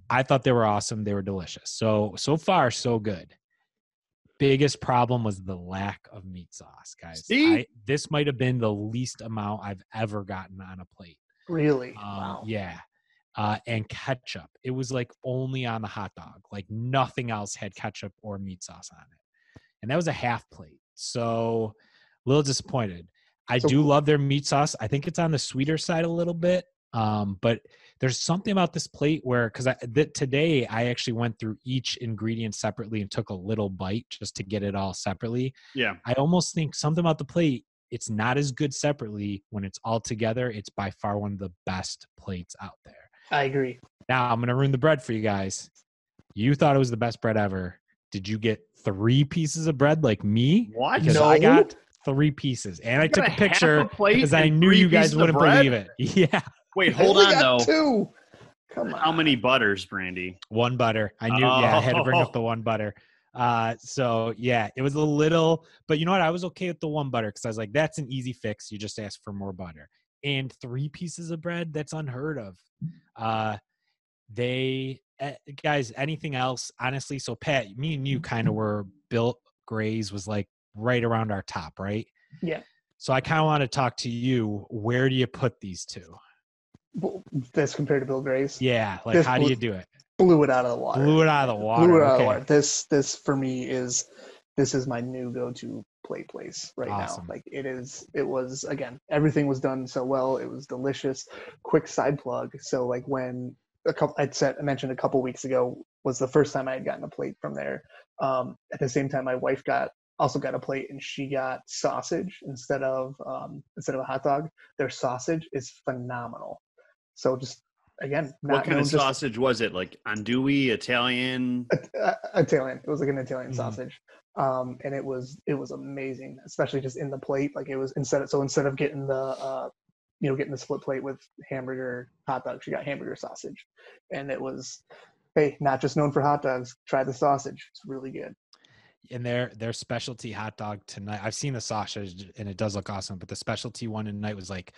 I thought they were awesome. They were delicious. So, so far, so good. Biggest problem was the lack of meat sauce, guys. See? I, this might have been the least amount I've ever gotten on a plate. Really? Um, wow. Yeah. Uh, and ketchup. It was like only on the hot dog. Like nothing else had ketchup or meat sauce on it. And that was a half plate. So a little disappointed. I So- do love their meat sauce. I think it's on the sweeter side a little bit. Um, but there's something about this plate where because I th- today I actually went through each ingredient separately and took a little bite just to get it all separately. Yeah. I almost think something about the plate. It's not as good separately when it's all together. It's by far one of the best plates out there. I agree. Now I'm gonna ruin the bread for you guys. You thought it was the best bread ever. Did you get three pieces of bread like me? What? Because No. I got three pieces, and I You got took a picture because I knew you guys wouldn't bread? believe it. Yeah, Wait, hold on though. Two. Come on. How many butters, Brandy? one butter. I knew. Yeah, I had to bring Oh. up the one butter. Uh, so yeah, it was a little, but you know what? I was okay with the one butter because I was like, that's an easy fix. You just ask for more butter and three pieces of bread. That's unheard of. Uh, they eh, guys, anything else? Honestly, so Pat, me and you kind of were built. Grays was like right around our top, right? Yeah. So I kind of want to talk to you. Where do you put these two? This compared to Bill Gray's, Yeah, like This how do you do it? blew it out of the water. Blew it out of the water. Blew it out of the water. This this for me is this is my new go-to play place right Awesome. now. Like it is. It was again. Everything was done so well. It was delicious. Quick side plug. So like when a couple I'd said I mentioned a couple weeks ago was the first time I had gotten a plate from there. Um, at the same time, my wife got also got a plate and she got sausage instead of um, instead of a hot dog. Their sausage is phenomenal. So just again, not what kind known of just- sausage was it? Like andouille, Italian? uh, Italian. It was like an Italian Mhm. sausage, um, and it was it was amazing, especially just in the plate. Like it was instead of so instead of getting the uh, you know getting the split plate with hamburger hot dogs, you got hamburger sausage, and it was hey not just known for hot dogs. Try the sausage; it's really good. and their their specialty hot dog tonight. I've seen the sausage and it does look awesome, but the specialty one tonight was like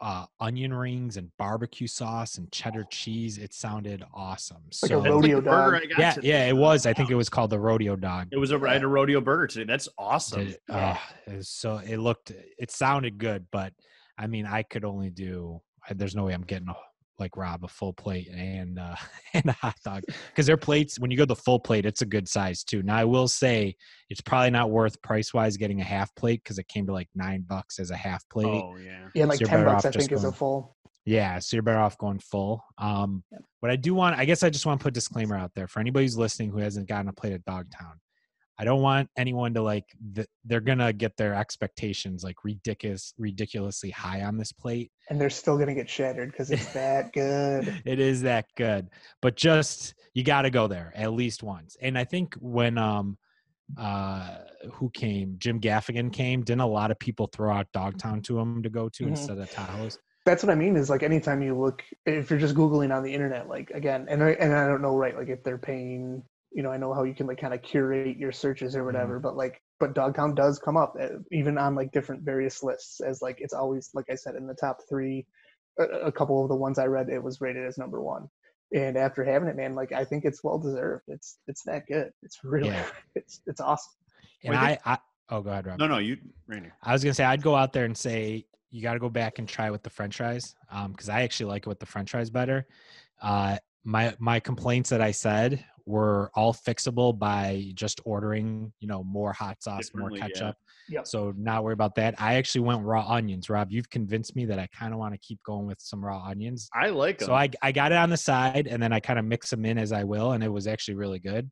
uh, onion rings and barbecue sauce and cheddar cheese. It sounded awesome. Like so That's rodeo the burger dog. I got yeah, today. yeah, it was. I think it was called the rodeo dog. It was a I had a rodeo burger today. That's awesome. Did- uh, it was so it looked, it sounded good, but I mean, I could only do. There's no way I'm getting a, like Rob a full plate and uh, and a hot dog because their plates. When you go the full plate, it's a good size too. Now I will say it's probably not worth price wise getting a half plate because it came to like nine bucks as a half plate. Oh yeah. Yeah, like you're ten bucks I just think is a full. Yeah, so you're better off going full. Um, But I do want, I guess I just want to put a disclaimer out there for anybody who's listening who hasn't gotten a plate at Dogtown. I don't want anyone to like, th- they're gonna get their expectations like ridiculous, ridiculously high on this plate. And they're still gonna get shattered because it's that good. it is that good, but just you got to go there at least once. And I think when um, uh, who came, Jim Gaffigan came, didn't a lot of people throw out Dogtown to him to go to Mhm. instead of Tahou's? That's what I mean. Is like anytime you look, if you're just googling on the internet, like again, and I, and I don't know, right? Like if they're paying, you know, I know how you can like kind of curate your searches or whatever, but like, but Dogtown does come up uh, even on like different various lists as like it's always like I said in the top three. A, a couple of the ones I read, it was rated as number one. And after having it, man, like I think it's well deserved. It's it's that good. It's really Yeah. it's it's awesome. And I I, I, oh, go ahead, Rob. No, no, you, Randy. I was gonna say I'd go out there and say you got to go back and try with the French fries because I actually like it with the French fries better. Uh, my my complaints that I said were all fixable by just ordering, you know, more hot sauce, more Differently, yeah. ketchup. Yep. So not worry about that. I actually went raw onions. Rob, you've convinced me that I kind of want to keep going with some raw onions. I like them. So I I got it on the side and then I kind of mix them in as I will, and it was actually really good.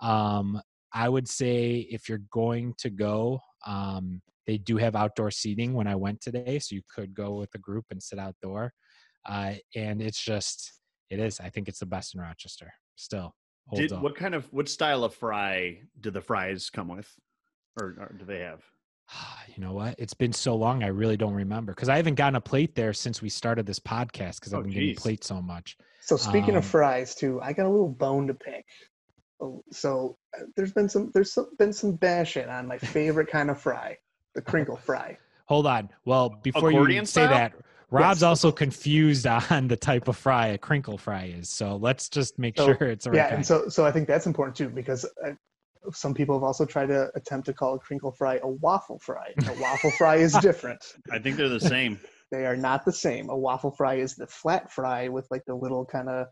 Um, I would say if you're going to go, um, they do have outdoor seating when I went today, so you could go with a group and sit outdoor. Uh, and it's just it is. I think it's the best in Rochester. Still Did, up. what kind of what style of fry do the fries come with, or, or do they have? you know what? It's been so long. I really don't remember because I haven't gotten a plate there since we started this podcast because Oh, I've been getting geez. plates so much. So speaking Um, of fries too, I got a little bone to pick. Oh, So uh, there's been some there's some, been some bashing on my favorite kind of fry, the crinkle fry. Hold on. Well, before you Accordion say style? that, Rob's Yes. also confused on the type of fry a crinkle fry is. So let's just make So, sure it's the right yeah, kind. and so so I think that's important too because uh, some people have also tried to attempt to call a crinkle fry a waffle fry. A waffle fry is different. I think they're the same. They are not the same. A waffle fry is the flat fry with like the little kind of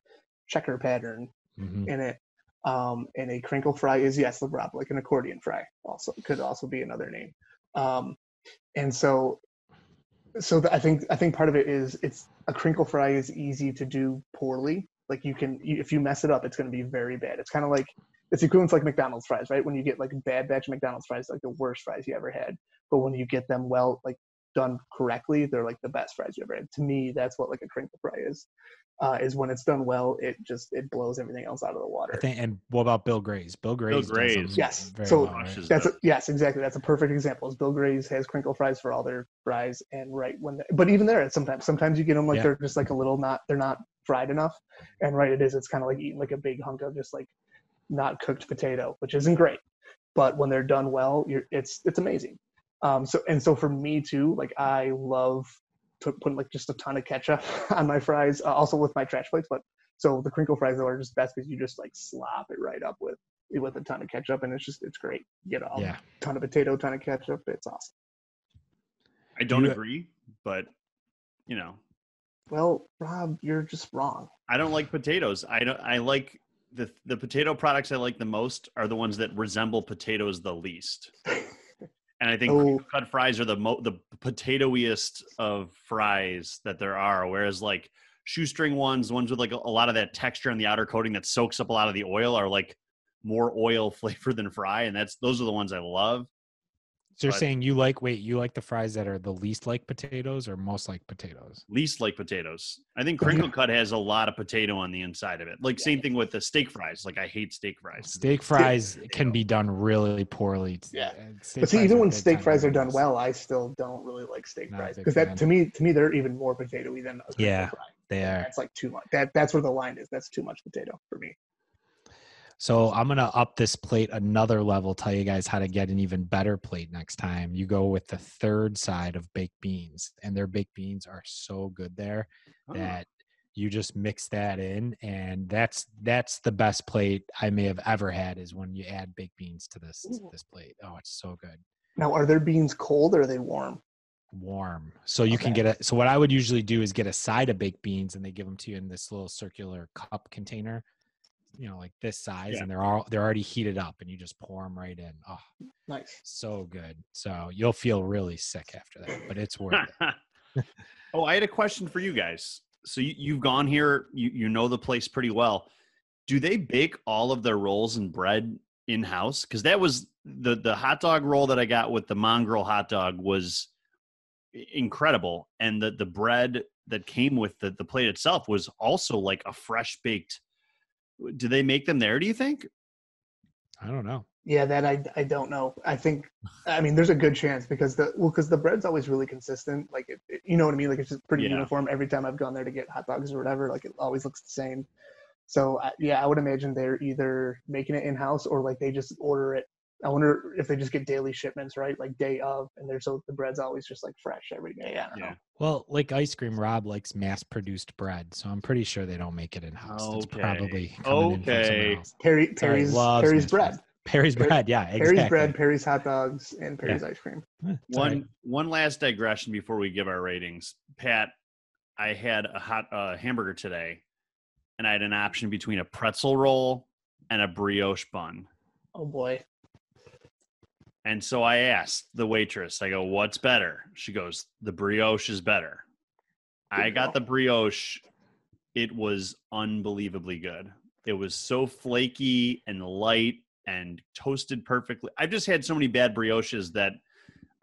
checker pattern Mhm. in it. Um, and a crinkle fry is yes, the Rob, like an accordion fry. Also could also be another name. Um, and so, so I think I think part of it is it's a crinkle fry is easy to do poorly. Like you can you, if you mess it up, it's going to be very bad. It's kind of like it's equivalent to like McDonald's fries, right? When you get like bad batch McDonald's fries, like the worst fries you ever had. But when you get them well, like done correctly, they're like the best fries you ever had. To me, that's what like a crinkle fry is. Uh, is when it's done well, it just it blows everything else out of the water. I think, and what about Bill Gray's? Bill Gray's. does Gray's. Yes. very So well, right? That's a, yes, exactly. That's a perfect example. Is Bill Gray's has crinkle fries for all their fries, and right when, but even there, sometimes sometimes you get them like Yeah. they're just like a little not they're not fried enough, and right it is. It's kind of like eating like a big hunk of just like not cooked potato, which isn't great, but when they're done well, you're it's it's amazing. Um, so and so for me too, like I love to put like just a ton of ketchup on my fries, uh, also with my trash plates. But so the crinkle fries are just best because you just like slop it right up with with a ton of ketchup, and it's just it's great. You get a Yeah. ton of potato, ton of ketchup. It's awesome. I don't You- agree, but you know, Well, Rob, you're just wrong. I don't like potatoes. I don't. I like the the potato products I like the most are the ones that resemble potatoes the least. And I think Oh. cut fries are the mo- the potatoiest of fries that there are. Whereas like shoestring ones, ones with like a, a lot of that texture on the outer coating that soaks up a lot of the oil, are like more oil flavor than fry, and that's those are the ones I love. So you're but- saying you like wait, you like the fries that are the least like potatoes or most like potatoes? Least like potatoes. I think crinkle cut has a lot of potato on the inside of it. Like same thing with the steak fries. Like I hate steak fries. Steak fries can be done really poorly. Yeah. Uh, steak But see, even when steak fries are done well, I still don't really like steak Not a fries big because that to me to me they're even more potatoey than a crinkle Yeah, fry. they are. That's like too much. That that's where the line is. That's too much potato for me. So I'm gonna up this plate another level. Tell you guys how to get an even better plate next time. You go with the third side of baked beans, and their baked beans are so good there Oh. that you just mix that in, and that's that's the best plate I may have ever had. Is when you add baked beans to this Ooh. this plate. Oh, it's so good. Now, are their beans cold or are they warm? warm. So you can get a so what I would usually do is get a side of baked beans and they give them to you in this little circular cup container, you know, like this size Yeah. and they're all they're already heated up and you just pour them right in. Oh, Nice. so good. So you'll feel really sick after that, but it's worth it. oh, I had a question for you guys. So you, you've gone here, you you know the place pretty well. Do they bake all of their rolls and bread in house? Because that was the the hot dog roll that I got with the mongrel hot dog was incredible, and the the bread that came with the the plate itself was also like a fresh baked. Do they make them there? Do you think? I don't know. Yeah, that I I don't know. I think I mean there's a good chance because the well because the bread's always really consistent. Like it, it- you know what I mean. Like it's just pretty Yeah. uniform every time I've gone there to get hot dogs or whatever. Like it always looks the same. So I, yeah, I would imagine they're either making it in house or like they just order it. I wonder if they just get daily shipments, right? Like day of, and there's so the bread's always just like fresh every day. I don't Yeah. know. Well, like ice cream, Rob likes mass-produced bread, so I'm pretty sure they don't make it in house. It's probably coming in from Okay. else. Perry Perry's loves Perry's bread, Perry's Perry- bread, yeah, exactly. Perry's bread, Perry's hot dogs, and Perry's ice cream. One right. one last digression before we give our ratings. Pat, I had a hot uh, hamburger today, and I had an option between a pretzel roll and a brioche bun. Oh boy. And so I asked the waitress, I go, what's better? She goes, the brioche is better. I got the brioche. It was unbelievably good. It was so flaky and light and toasted perfectly. I've just had so many bad brioches that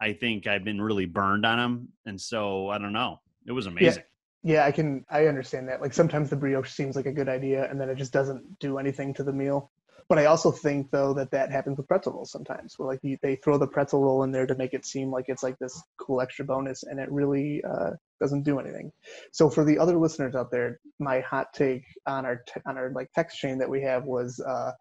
I think I've been really burned on them. And so I don't know. It was amazing. Yeah, I can. I understand that. Like sometimes the brioche seems like a good idea, and then it just doesn't do anything to the meal. But I also think though that that happens with pretzel rolls sometimes, where like you, they throw the pretzel roll in there to make it seem like it's like this cool extra bonus, and it really uh, doesn't do anything. So for the other listeners out there, my hot take on our t- on our like text chain that we have was uh,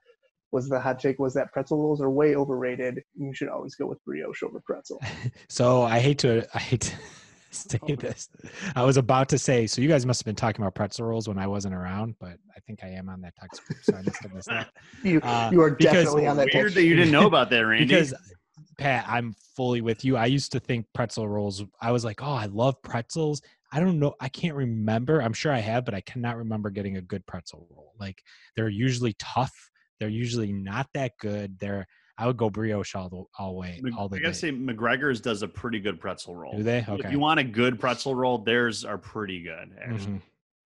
was the hot take was that pretzel rolls are way overrated. You should always go with brioche over pretzel. So I hate to I hate to say Oh. this. I was about to say, so you guys must have been talking about pretzel rolls when I wasn't around, but I think I am on that text group, so I must have missed that. You Uh, you are definitely on that Weird text that you didn't know about that, Randy. Because Pat, I'm fully with you. I used to think pretzel rolls. I was like, oh, I love pretzels. I don't know. I can't remember. I'm sure I have, but I cannot remember getting a good pretzel roll. Like they're usually tough. They're usually not that good. They're. I would go brioche all the all way Mc- all the I gotta day. say, McGregor's does a pretty good pretzel roll. Do they? Okay. If you want a good pretzel roll, theirs are pretty good. Actually, Mhm.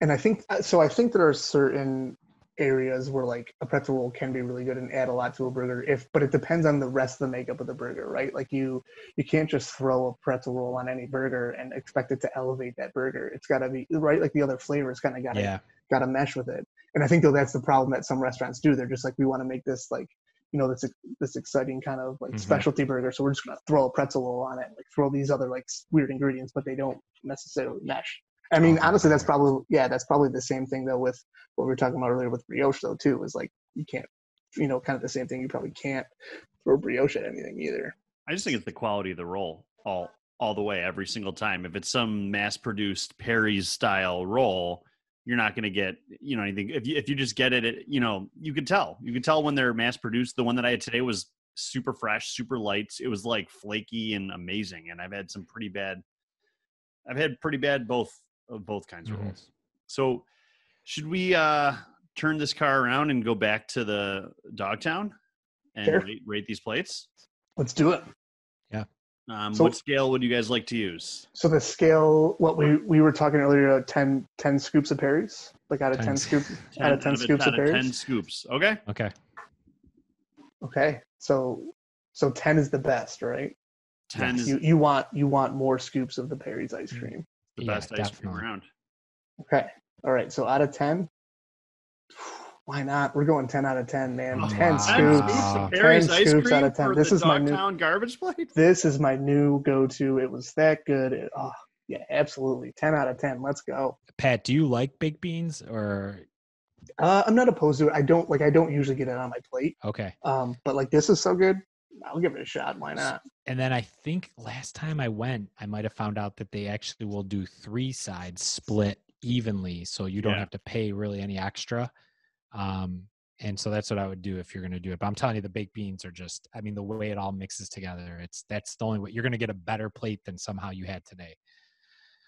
and I think uh, so. I think there are certain areas where like a pretzel roll can be really good and add a lot to a burger. If but it depends on the rest of the makeup of the burger, right? Like you you can't just throw a pretzel roll on any burger and expect it to elevate that burger. It's got to be right. Like the other flavors kind of got to Yeah. got to mesh with it. And I think though that's the problem that some restaurants do. They're just like we want to make this like you know this this exciting kind of like Mhm. specialty burger, so we're just gonna throw a pretzel on it, like throw these other like weird ingredients, but they don't necessarily mesh. I mean, Oh, honestly, that's probably yeah, that's probably the same thing though with what we were talking about earlier with brioche though too. Is like you can't, you know, kind of the same thing. You probably can't throw brioche at anything either. I just think it's the quality of the roll all all the way every single time. If it's some mass-produced Perry's style roll, you're not going to get you know anything. If you if you just get it, at, you know you could tell. You could tell when they're mass-produced. The one that I had today was super fresh, super light. It was like flaky and amazing. And I've had some pretty bad. I've had pretty bad both of both kinds of Mhm. rolls. So should we uh turn this car around and go back to the Dogtown and Sure. rate, rate these plates? Let's do it. Um, So- what scale would you guys like to use? So the scale, what we we were talking earlier, uh, 10, 10 scoops of Perry's, like out of ten, Ten. scoops, out of ten a- scoops of out of ten scoops. Okay. Okay. Okay, so so ten is the best, right? Ten Yes. is You you want you want more scoops of the Perry's ice Mm. cream. the Yeah, best ice cream around. Okay, all right. So out of ten, why not? We're going ten out of ten, man. Oh, ten wow. scoops. Wow. Ten ice scoops cream out of 10. This is my new- garbage plate. This is my new go-to. It was that good. It, oh yeah, absolutely. Ten out of ten. Let's go. Pat, do you like baked beans or Uh, I'm not opposed to it. I don't like. I don't usually get it on my plate. okay? Um, but like this is so good. I'll give it a shot. Why not? And then I think last time I went, I might have found out that they actually will do three sides split evenly, so you don't Yeah. have to pay really any extra. Um, and so that's what I would do if you're going to do it. But I'm telling you, the baked beans are just, I mean, the way it all mixes together, it's that's the only way you're going to get a better plate than somehow you had today.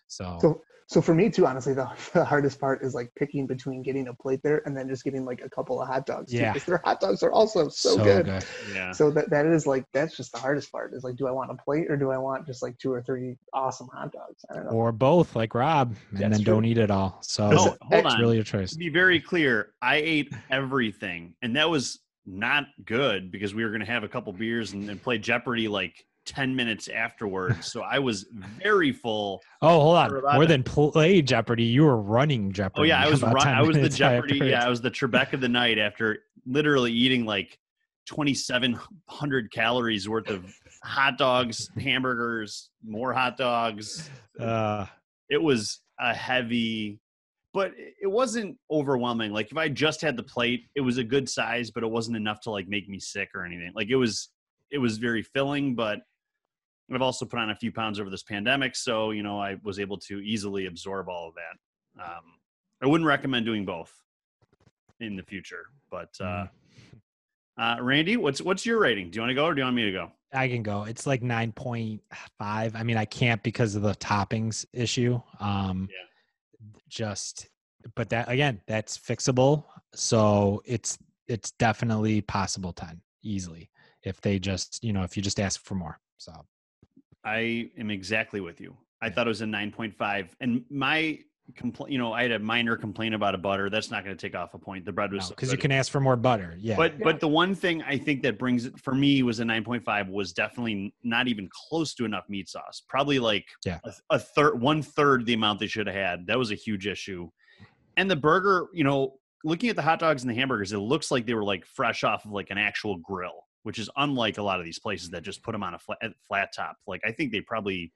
So, So so for me too, honestly, the, the hardest part is like picking between getting a plate there and then just getting like a couple of hot dogs. too, Yeah. 'cause their hot dogs are also so, good. Yeah. So that that is like that's just the hardest part is like, do I want a plate or do I want just like two or three awesome hot dogs? I don't know. Or both, like Rob, and That's then true. don't eat it all. So No, hold it's it's on. really a choice. to be very clear, I ate everything, and that was not good because we were going to have a couple beers and, and play Jeopardy like ten minutes afterwards. So I was very full. Oh, hold on. More than play Jeopardy, you were running Jeopardy. Oh yeah, I was run, I was the Jeopardy. afterwards. Yeah, I was the Trebek of the night after literally eating like twenty seven hundred calories worth of hot dogs, hamburgers, more hot dogs. Uh, it was a heavy but it wasn't overwhelming like if i just had the plate it was a good size but it wasn't enough to like make me sick or anything like it was it was very filling but i've also put on a few pounds over this pandemic so you know i was able to easily absorb all of that um, i wouldn't recommend doing both in the future but uh, uh randy what's what's your rating do you want to go or do you want me to go I can go. It's like 9.5. I mean, I can't because of the toppings issue. Um, just, but that again, that's fixable. So it's, it's definitely possible 10 easily if they just, you know, if you just ask for more. So I am exactly with you. I Yeah. thought it was a 9.5. And my complaint, you know, I had a minor complaint about a butter. That's not going to take off a point. The bread was so because you can ask for more butter. Yeah. But but the one thing I think that brings it for me was a 9.5 was definitely not even close to enough meat sauce. Probably like Yeah. a, a third, one third the amount they should have had. That was a huge issue. And the burger, you know, looking at the hot dogs and the hamburgers, it looks like they were like fresh off of like an actual grill, which is unlike a lot of these places that just put them on a flat, flat top. Like I think they probably,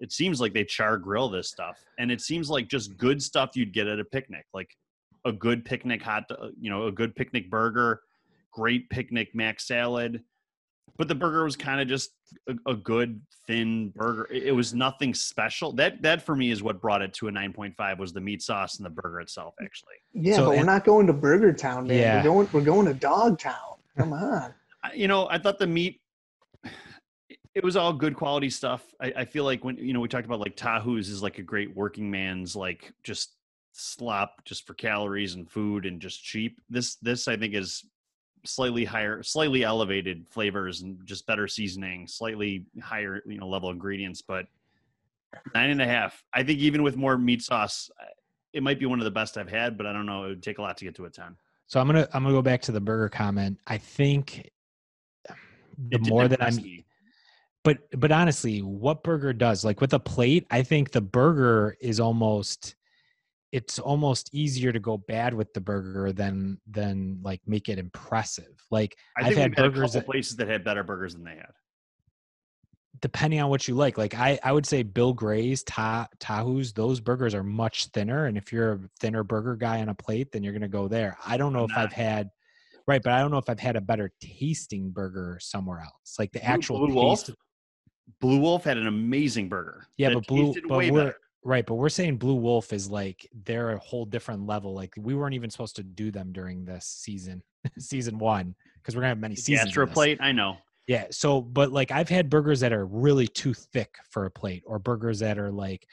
it seems like they char grill this stuff, and it seems like just good stuff you'd get at a picnic, like a good picnic hot, uh, you know, a good picnic burger, great picnic mac salad. But the burger was kind of just a, a good thin burger. It, it was nothing special. That that for me is what brought it to a nine point five was the meat sauce and the burger itself. Actually, Yeah, So- but we're not going to Burger Town, man. Yeah. We're going we're going to Dog Town. Come on. You know, I thought the meat. It was all good quality stuff. I, I feel like when you know we talked about like Tahou's is like a great working man's like just slop just for calories and food and just cheap. This this I think is slightly higher, slightly elevated flavors and just better seasoning, slightly higher you know level ingredients, but nine and a half. I think even with more meat sauce, it might be one of the best I've had, but I don't know. It would take a lot to get to a ten. So I'm gonna I'm gonna go back to the burger comment. I think the more that I'm me. but but honestly, what burger does like with a plate, I think the burger is almost it's almost easier to go bad with the burger than than like make it impressive. Like I I've had burgers that, places that had better burgers than they had. depending on what you like. Like I I would say Bill Gray's Ta Tahou's those burgers are much thinner, and if you're a thinner burger guy on a plate, then you're gonna go there. I don't know I'm if I've had right, but I don't know if I've had a better tasting burger somewhere else. Like the Blue- actual Blue Wolf? taste. Blue Wolf had an amazing burger. Yeah, but Blue, but we're better. right, but we're saying Blue Wolf is like they're a whole different level. Like we weren't even supposed to do them during this season, season one, because we're gonna have many seasons. Gastro plate, I know. Yeah. So, but like I've had burgers that are really too thick for a plate, or burgers that are like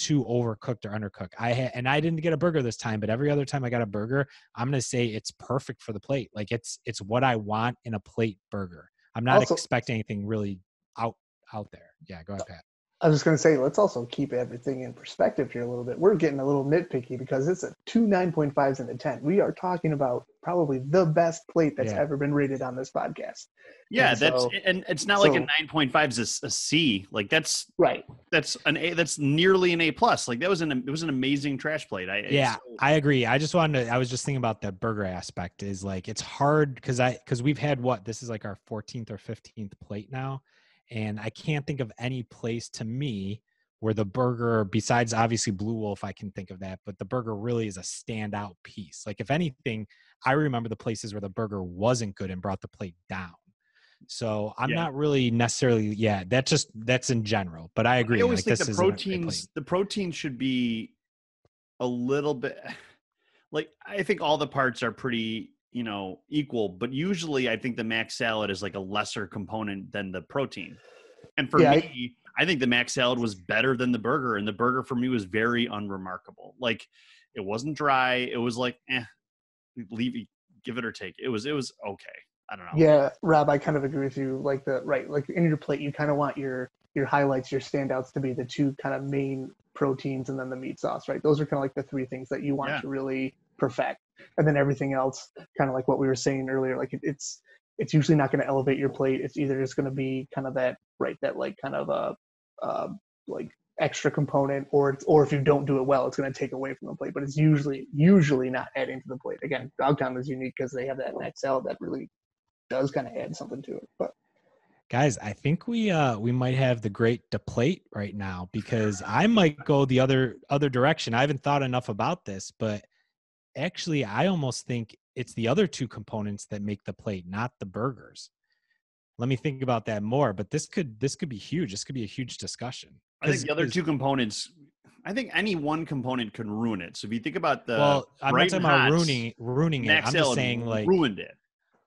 too overcooked or undercooked. I had, and I didn't get a burger this time, but every other time I got a burger, I'm gonna say it's perfect for the plate. Like it's it's what I want in a plate burger. I'm not Also- expecting anything really out out there. Yeah. Go ahead, Pat. I was just gonna say, let's also keep everything in perspective here a little bit. We're getting a little nitpicky because it's a two nine point fives and a ten. We are talking about probably the best plate that's Yeah. ever been rated on this podcast. Yeah, And that's so- and it's not like a so- nine point five is a s- a C. Like that's Right. that's an A. That's nearly an A plus. Like that was an it was an amazing trash plate. I yeah so- i agree i just wanted to i was just thinking about the burger aspect is like it's hard because i because we've had what this is like our 14th or 15th plate now and i can't think of any place to me where the burger besides obviously blue wolf i can think of that but the burger really is a standout piece like if anything i remember the places where the burger wasn't good and brought the plate down so i'm Yeah. not really necessarily yeah that's just that's in general but i agree I always like think this the isn't a great plate. proteins the protein should be a little bit like I think all the parts are pretty you know equal, but usually I think the mac salad is like a lesser component than the protein. And for Yeah, I- me, I think the mac salad was better than the burger, and the burger for me was very unremarkable. Like it wasn't dry. It was like, eh, leave it, give it or take. It was it was okay. I don't know. Yeah, Rob, I kind of agree with you. Like the right, like in your plate, you kind of want your your highlights, your standouts to be the two kind of main proteins and then the meat sauce, right? Those are kind of like the three things that you want Yeah. to really perfect, and then everything else, kind of like what we were saying earlier, like it, it's it's usually not going to elevate your plate. It's either just going to be kind of that right, that like kind of a uh, like extra component, or it's, or if you don't do it well, it's going to take away from the plate. But it's usually usually not adding to the plate. Again, Dogtown is unique because they have that mac salad that really does kind of add something to it. But Guys, I think we uh we might have the great deplate right now because I might go the other other direction. I haven't thought enough about this, but actually I almost think it's the other two components that make the plate, not the burgers. Let me think about that more, but this could this could be huge. This could be a huge discussion. I think the other two components. I think any one component can ruin it. So if you think about the well, I'm not talking about ruining ruining it. I'm just saying like ruined it.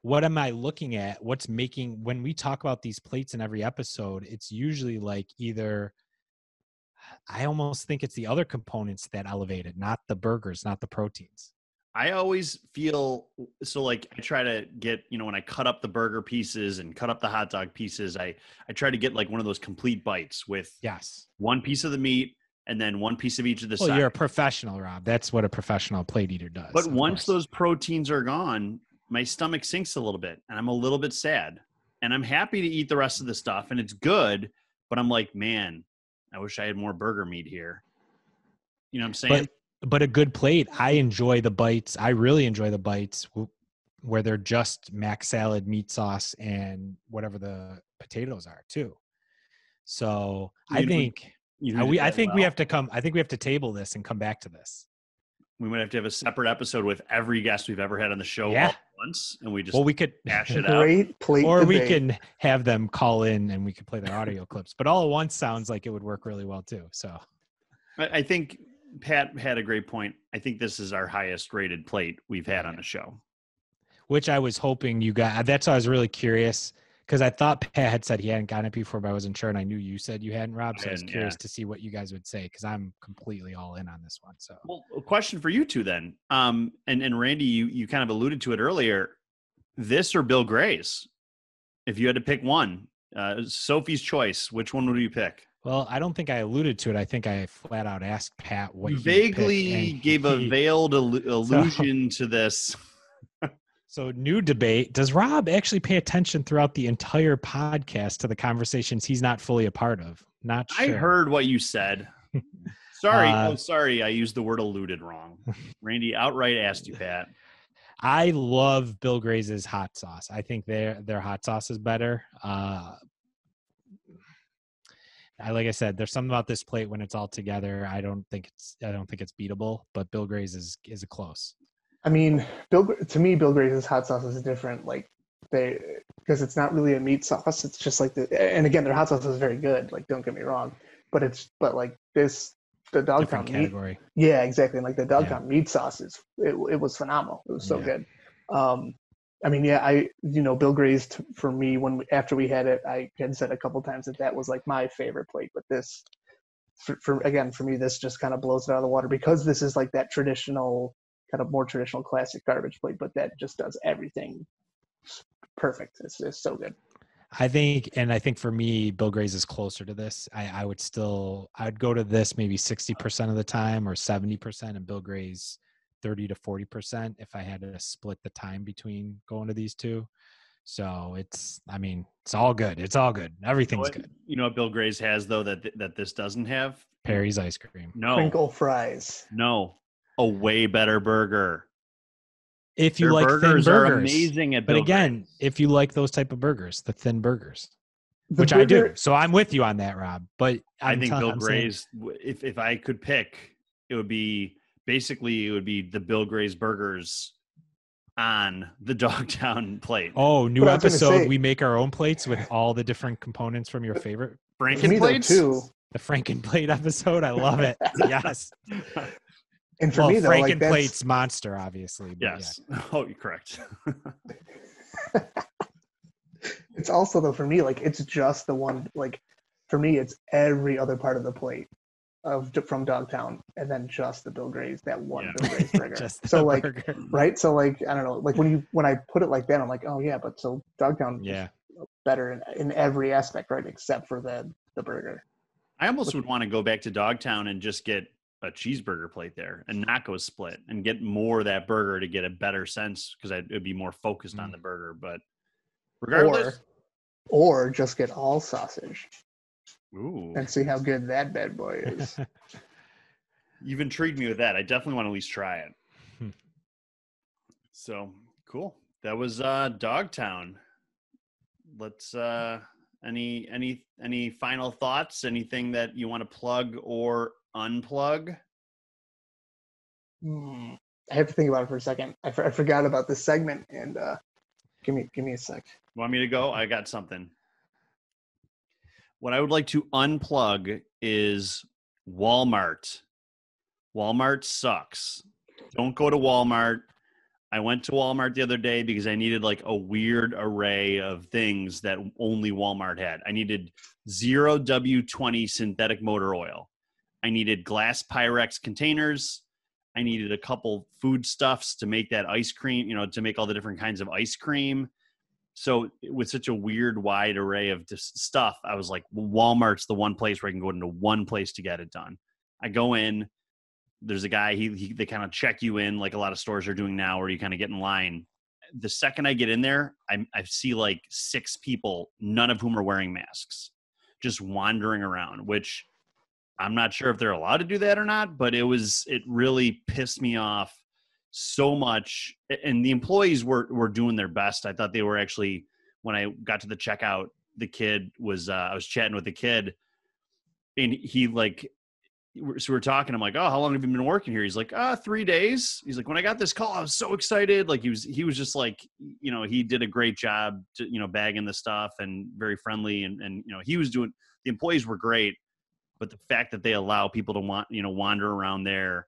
what am I looking at? What's making when we talk about these plates in every episode, it's usually like either I almost think it's the other components that elevate it, not the burgers, not the proteins. I always feel so like I try to get, you know, when I cut up the burger pieces and cut up the hot dog pieces, I I try to get like one of those complete bites with Yes. one piece of the meat and then one piece of each of the Well, sides. you're a professional, Rob. That's what a professional plate eater does. But once course. those proteins are gone, my stomach sinks a little bit and I'm a little bit sad. And I'm happy to eat the rest of the stuff and it's good, but I'm like, man, I wish I had more burger meat here. You know what I'm saying? but but a good plate, I enjoy the bites. I really enjoy the bites where they're just mac salad, meat sauce, and whatever the potatoes are too. So I You know, think You we, I that think we have to come. I think we have to table this and come back to this. we might have to have a separate episode with every guest we've ever had on the show Yeah. once and we just Well, we could, hash it out. plate or we debate. can have them call in and we could play their audio clips. But all at once sounds like it would work really well too. So I I think Pat had a great point. I think this is our highest rated plate we've had on the show. which I was hoping you got. That's why I was really curious because I thought Pat had said he hadn't gotten it before, but I wasn't sure, and I knew you said you hadn't, Rob. So I, was curious yeah. to see what you guys would say because I'm completely all in on this one. So Well, a question for you two then. Um, and and Randy, you you kind of alluded to it earlier. This or Bill Gray's? If you had to pick one, uh, Sophie's choice. Which one would you pick? Well, I don't think I alluded to it. I think I flat out asked Pat what You he vaguely gave a veiled allu- allusion to this. So, new debate. Does Rob actually pay attention throughout the entire podcast to the conversations he's not fully a part of? Not sure. I heard what you said. Sorry, Uh, oh sorry, I used the word alluded wrong. Randy outright asked you, Pat. I love Bill Gray's hot sauce. I think their their hot sauce is better. Uh, I like I said, there's something about this plate when it's all together. I don't think it's I don't think it's beatable, but Bill Gray's is is a close. I mean, Bill to me, Bill Gray's hot sauce is different. Like they, because it's not really a meat sauce. It's just like the, and again, their hot sauce is very good. Like, don't get me wrong, but it's but like this, the Different meat. category. Yeah, exactly. And like the dog Dogtown meat sauce is, it, it was phenomenal. It was so Yeah. good. Um, I mean, yeah, I you know Bill Gray's t- for me when after we had it, I had said a couple times that that was like my favorite plate. But this, for, for again for me, this just kind of blows it out of the water because this is like that traditional kind of more traditional classic garbage plate, but that just does everything perfect. It's just so good. I think, and I think for me, Bill Gray's is closer to this. I, I would still, I would go to this maybe 60% of the time or 70%, and Bill Gray's 30 to 40% if I had to split the time between going to these two. So it's, I mean, it's all good. It's all good. You know Everything's what, good. you know what Bill Gray's has though that that this doesn't have? Perry's ice cream. No, Crinkle fries. no, a way better burger. If you Their like burgers, thin are burgers. amazing at But Bill again, Gray's. if you like those type of burgers, the thin burgers, The which I do. So I'm with you on that, Rob. But I I'm think tell- Bill I'm saying- Gray's. If if I could pick, it would be basically it would be the Bill Gray's burgers on the Dogtown plate. Oh, new But I was gonna episode. say- we make our own plates with all the different components from your favorite. For Franken me though plates too, The Frankenplate episode. I love it. yes. and for well, me though, like that's, Frankenplate's monster, obviously. but yeah. Yes. Oh, you're correct. it's also though for me like it's just the one like for me, it's every other part of the plate of from Dogtown, and then just the Bill Gray's that one Yeah. Bill Gray's burger. So like burger. right, so like I don't know, like when you when I put it like that, I'm like, oh yeah, but so Dogtown is Yeah. better in, in every aspect, right, except for the the burger. I almost would want to go back to Dogtown and just get a cheeseburger plate there and not go split and get more of that burger to get a better sense because I'd be more focused on Mm. the burger. But regardless, Or or just get all sausage ooh, and see how good that bad boy is. you've intrigued me with that. I definitely want to at least try it. Hmm. so cool. That was uh Dogtown. Let's uh any any any final thoughts? Anything that you want to plug or unplug? Hmm. I have to think about it for a second. I, for- I forgot about this segment, and uh, give me give me a sec. Want me to go? I got something. What I would like to unplug is Walmart. Walmart sucks. Don't go to Walmart. I went to Walmart the other day because I needed like a weird array of things that only Walmart had. I needed zero W20 synthetic motor oil. I needed glass Pyrex containers. I needed a couple foodstuffs to make that ice cream, you know, to make all the different kinds of ice cream so with such a weird wide array of stuff i was like walmart's the one place where i can go into one place to get it done. I go in there's a guy he, he they kind of check you in like a lot of stores are doing now where you kind of get in line. The second i get in there I, I see like six people none of whom are wearing masks just wandering around which i'm not sure if they're allowed to do that or not but it was it really pissed me off so much and the employees were were doing their best. I thought they were actually when i got to the checkout the kid was uh, i was chatting with the kid and he like so we're talking i'm like oh how long have you been working here? He's like ah three days. He's like when i got this call i was so excited. Like he was he was just like you know he did a great job to, you know bagging the stuff and very friendly and and you know he was doing the employees were great but the fact that they allow people to want you know wander around there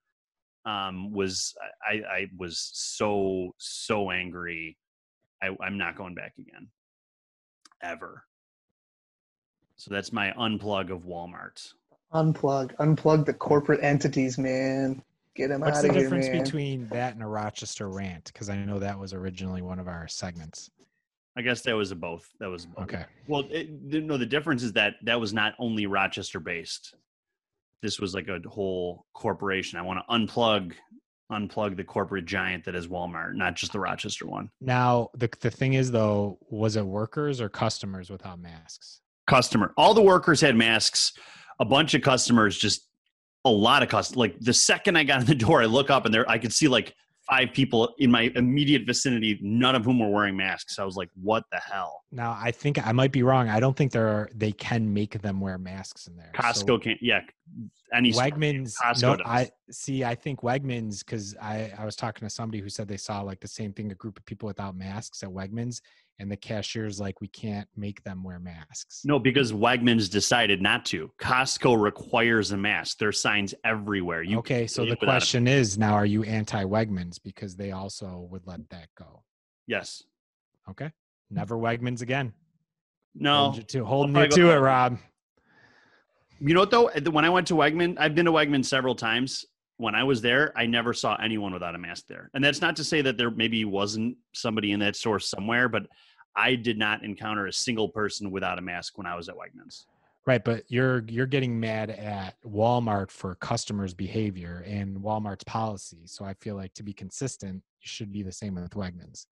um, was I, I was so so angry. I, I'm not going back again, ever. So that's my unplug of Walmart. Unplug, unplug the corporate entities, man. Get them What's out the of here, man. What's the difference man. between that and a Rochester rant? Because I know that was originally one of our segments. I guess that was a both. That was both. Okay. Well, it, no, the difference is that that was not only Rochester based. This was like a whole corporation. I want to unplug, unplug the corporate giant that is Walmart, not just the Rochester one. Now the the thing is though, was it workers or customers without masks? customer. All the workers had masks. A bunch of customers, just a lot of customers. Like the second I got in the door, I look up and there I could see like five people in my immediate vicinity, none of whom were wearing masks. I was like, what the hell? Now I think I might be wrong. I don't think there are, they can make them wear masks in there. So Costco can't. Yeah, any. Wegmans. Costco no, does. I see. I think Wegmans because I I was talking to somebody who said they saw like the same thing, a group of people without masks at Wegmans, and the cashier's like, we can't make them wear masks. No, because Wegmans decided not to. Costco requires a mask. There are signs everywhere. You okay, so the question is now, are you anti Wegmans because they also would let that go? yes. Okay, never Wegmans again. No. You to, holding probably you to it, Rob. You know what though? When I went to Wegman, I've been to Wegman several times. When I was there, I never saw anyone without a mask there. And that's not to say that there maybe wasn't somebody in that store somewhere, but I did not encounter a single person without a mask when I was at Wegmans. Right, but you're you're getting mad at Walmart for customers' behavior and Walmart's policy. So I feel like to be consistent, you should be the same with Wegmans.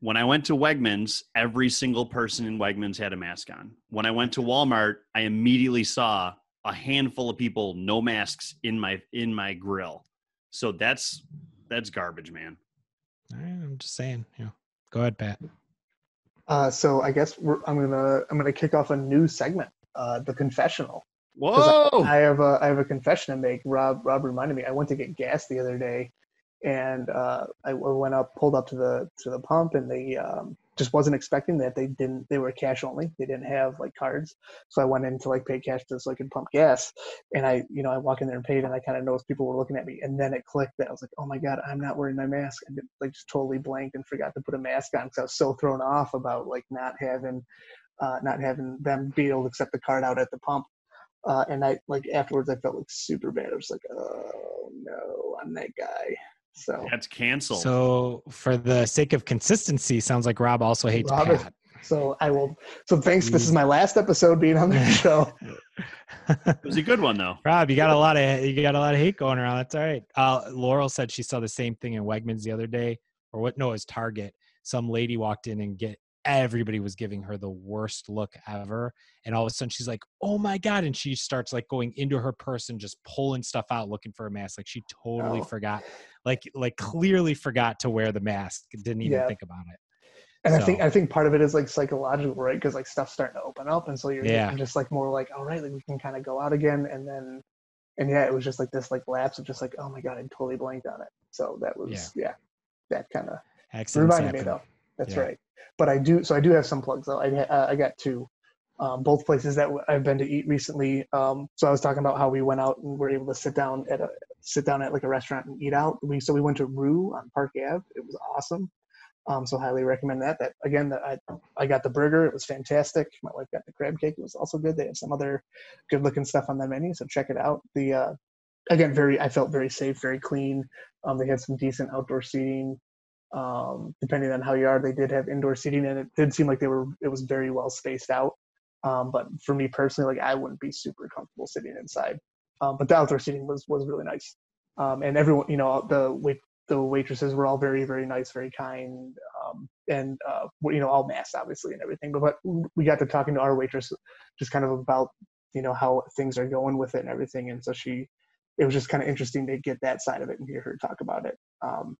When I went to Wegmans, every single person in Wegmans had a mask on. When I went to Walmart, I immediately saw a handful of people no masks in my in my grill. So that's that's garbage, man. All right, I'm just saying. Yeah, go ahead, Pat. Uh, so I guess we're, I'm gonna I'm gonna kick off a new segment, uh, the confessional Whoa! I have a I have a confession to make. Rob Rob reminded me. I went to get gas the other day, and uh, I w- went up, pulled up to the to the pump, and they um, just wasn't expecting that. They didn't. They were cash only. They didn't have like cards. So I went in to like pay cash just so I could pump gas. And I you know I walk in there and paid, and I kind of noticed people were looking at me. And then it clicked that I was like, oh my god, I'm not wearing my mask. I did, like just totally blanked and forgot to put a mask on because I was so thrown off about like not having uh, not having them be able to accept the card out at the pump. Uh, and I like afterwards, I felt like super bad. I was like, oh no, I'm that guy. So That's canceled. So, for the sake of consistency, sounds like Rob also hates Rob is- so I will. So thanks. This is my last episode being on the show. it was a good one though. Rob, you got a lot of you got a lot of hate going around. That's all right. Uh, Laurel said she saw the same thing in Wegmans the other day, or what? No, it was Target. Some lady walked in and get everybody was giving her the worst look ever, and all of a sudden she's like, "Oh my god!" and she starts like going into her purse and just pulling stuff out, looking for a mask. Like she totally Oh. forgot, like like clearly forgot to wear the mask. Didn't even Yeah. think about it. And I think I think part of it is like psychological, right? Because like stuff's starting to open up, and so you're Yeah. just like more like, all right, like we can kind of go out again, and then, and yeah, it was just like this like lapse of just like, oh my god, I totally blanked on it. So that was yeah, that kind of reminded me though. That's Yeah. right. But I do so I do have some plugs though. I uh, I got two, um, both places that I've been to eat recently. Um, so I was talking about how we went out and were able to sit down at a sit down at like a restaurant and eat out. We so we went to Roux on Park Ave. It was awesome. Um, so highly recommend that. That again, that I I got the burger. It was fantastic. My wife got the crab cake. It was also good. They have some other good looking stuff on the menu. So check it out. The uh, again, very I felt very safe, very clean. Um, they had some decent outdoor seating. Um, depending on how you are, they did have indoor seating, and it did seem like they were it was very well spaced out. Um, but for me personally, like I wouldn't be super comfortable sitting inside. Um, but the outdoor seating was was really nice. Um, and everyone, you know, the wait the waitresses were all very very nice, very kind, um, and uh, you know all masked obviously and everything. But, but we got to talking to our waitress just kind of about you know how things are going with it and everything. And so she, it was just kind of interesting to get that side of it and hear her talk about it. Um,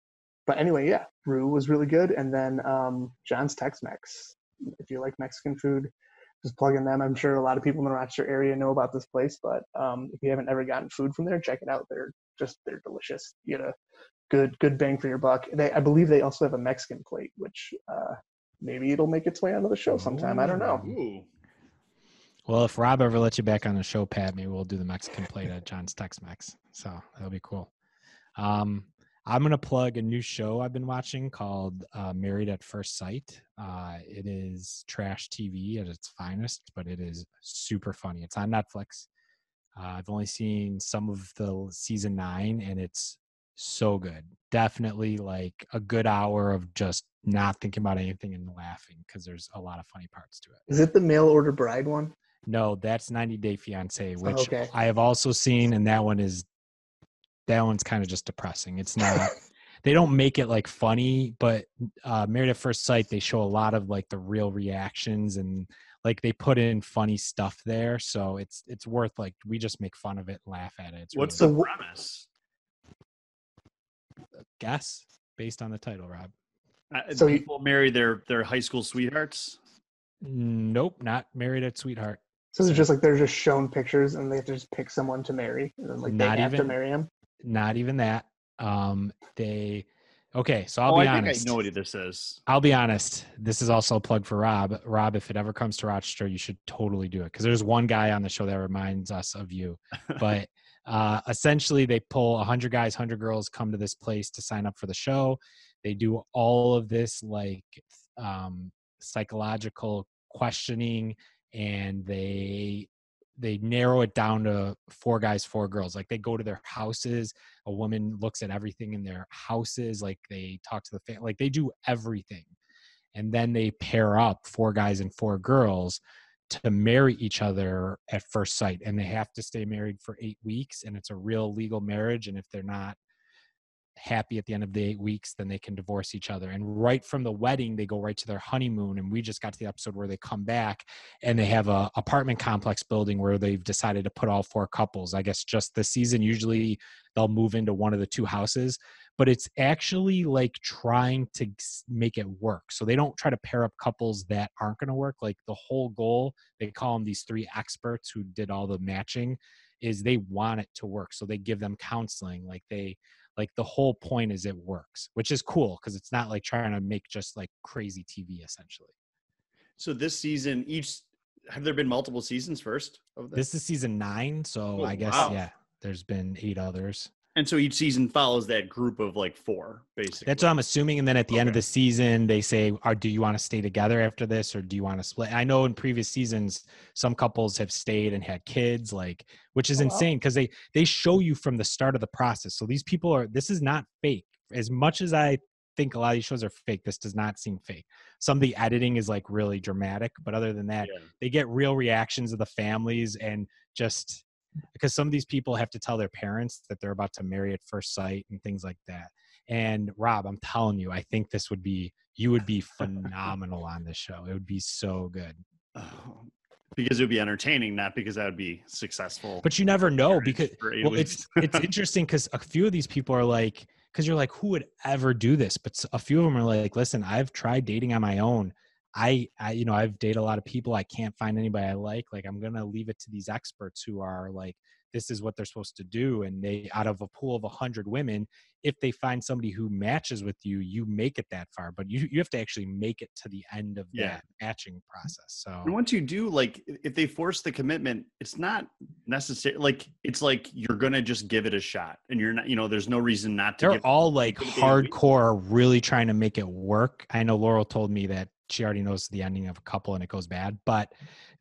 but anyway, yeah, Roux was really good, and then um, John's Tex-Mex. If you like Mexican food, just plug in them. I'm sure a lot of people in the Rochester area know about this place, but um, if you haven't ever gotten food from there, check it out. They're just they're delicious. You get a good good bang for your buck. They, I believe they also have a Mexican plate, which uh, maybe it'll make its way onto the show sometime. I don't know. Ooh. Well, if Rob ever lets you back on the show, Pat, maybe we'll do the Mexican plate at John's Tex Mex. So that'll be cool. Um, I'm gonna plug a new show I've been watching called uh, Married at First Sight. Uh, it is trash TV at its finest, but it is super funny. It's on Netflix. Uh, I've only seen some of the season nine, and it's so good. Definitely like a good hour of just not thinking about anything and laughing because there's a lot of funny parts to it. Is it the mail order bride one? No, that's 90 Day Fiance, which okay. I have also seen, and that one is that one's kind of just depressing. It's not. they don't make it like funny, but uh, Married at First Sight, they show a lot of like the real reactions and like they put in funny stuff there. So it's it's worth like we just make fun of it, and laugh at it. It's What's really the So- premise? guess based on the title, Rob. Uh, So you- people marry their their high school sweethearts. Nope, not Married at Sweetheart. So it's just like they're just shown pictures and they have to just pick someone to marry, and then like Not they have to marry him. Not even that. Um, they okay. So I'll oh, be I honest. think I know what this is. I'll be honest. This is also a plug for Rob. Rob, if it ever comes to Rochester, you should totally do it because there's one guy on the show that reminds us of you. But uh, essentially, they pull 100 guys, 100 girls come to this place to sign up for the show. They do all of this like um, psychological questioning, and they they narrow it down to four guys, four girls. Like they go to their houses. A woman looks at everything in their houses. Like they talk to the family. Like they do everything, and then they pair up four guys and four girls to marry each other at first sight, and they have to stay married for eight weeks, and it's a real legal marriage. And if they're not happy at the end of the eight weeks, then they can divorce each other. And right from the wedding, they go right to their honeymoon. And we just got to the episode where they come back and they have a apartment complex building where they've decided to put all four couples. I guess just this season, usually they'll move into one of the two houses, but it's actually like trying to make it work. So they don't try to pair up couples that aren't going to work. Like the whole goal, they call them these three experts who did all the matching, is they want it to work. So they give them counseling. Like they, like the whole point is it works, which is cool because it's not like trying to make just like crazy TV essentially. So this season, each have there been multiple seasons first of this? This is season nine, so Oh, I guess wow. yeah, there's been eight others. And so each season follows that group of like four, basically. That's what I'm assuming. And then at the end of the season, they say, "Are do you want to stay together after this, or do you want to split?" I know in previous seasons, some couples have stayed and had kids, like which is Oh, insane because they they show you from the start of the process. So these people are. This is not fake. As much as I think a lot of these shows are fake, this does not seem fake. Some of the editing is like really dramatic, but other than that, Yeah. they get real reactions of the families and just because some of these people have to tell their parents that they're about to marry at first sight and things like that. And Rob, I'm telling you, I think this would be you would be phenomenal on this show. It would be so good. Oh, because it would be entertaining, not because that would be successful. But you never know because well, it's it's interesting because a few of these people are like, because you're like, who would ever do this? But a few of them are like, listen, I've tried dating on my own. I, I, you know, I've dated a lot of people. I can't find anybody I like. Like, I'm gonna leave it to these experts who are like, this is what they're supposed to do. And they, out of a pool of a hundred women, if they find somebody who matches with you, you make it that far. But you, you have to actually make it to the end of Yeah. that matching process. So And once you do, like, if they force the commitment, it's not necessary. Like, it's like you're gonna just give it a shot, and you're not. You know, there's no reason not to. they're all like hardcore really trying to make it work i know laurel told me that she already knows the ending of a couple and it goes bad but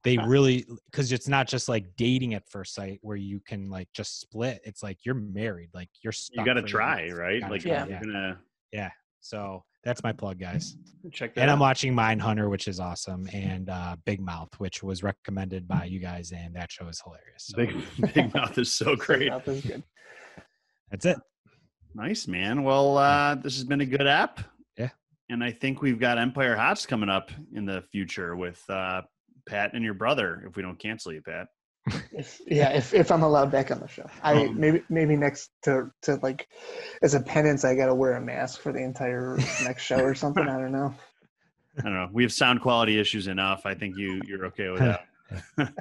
they Huh. really because it's not just like dating at first sight where you can like just split it's like you're married like you're You got to try, years. right? Gotta Like, try, Yeah. you're gonna yeah so that's my plug guys check that. and i'm watching Mindhunter which is awesome and uh big mouth which was recommended by you guys and that show is hilarious so Big Big Mouth is so great. That was good. that's it Nice man. Well, uh, this has been a good app. Yeah. And I think we've got Empire Hots coming up in the future with uh, Pat and your brother. If we don't cancel you, Pat. If, yeah, if, if I'm allowed back on the show, I Um, maybe maybe next to to like as a penance, I got to wear a mask for the entire next show or something. I don't know. I don't know. We have sound quality issues enough. I think you you're okay with that.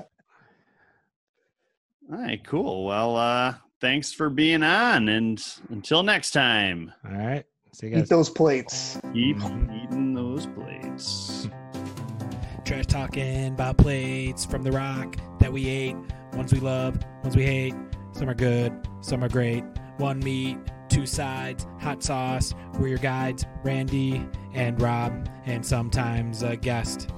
All right, cool. Well, uh, thanks for being on, and until next time, all right see you Eat those plates. keep Mhm. eating those plates. Trash talking about plates from the rock that we ate. Ones we love, ones we hate. Some are good, some are great. One meat, two sides, hot sauce. We're your guides, Randy and Rob, and sometimes a guest.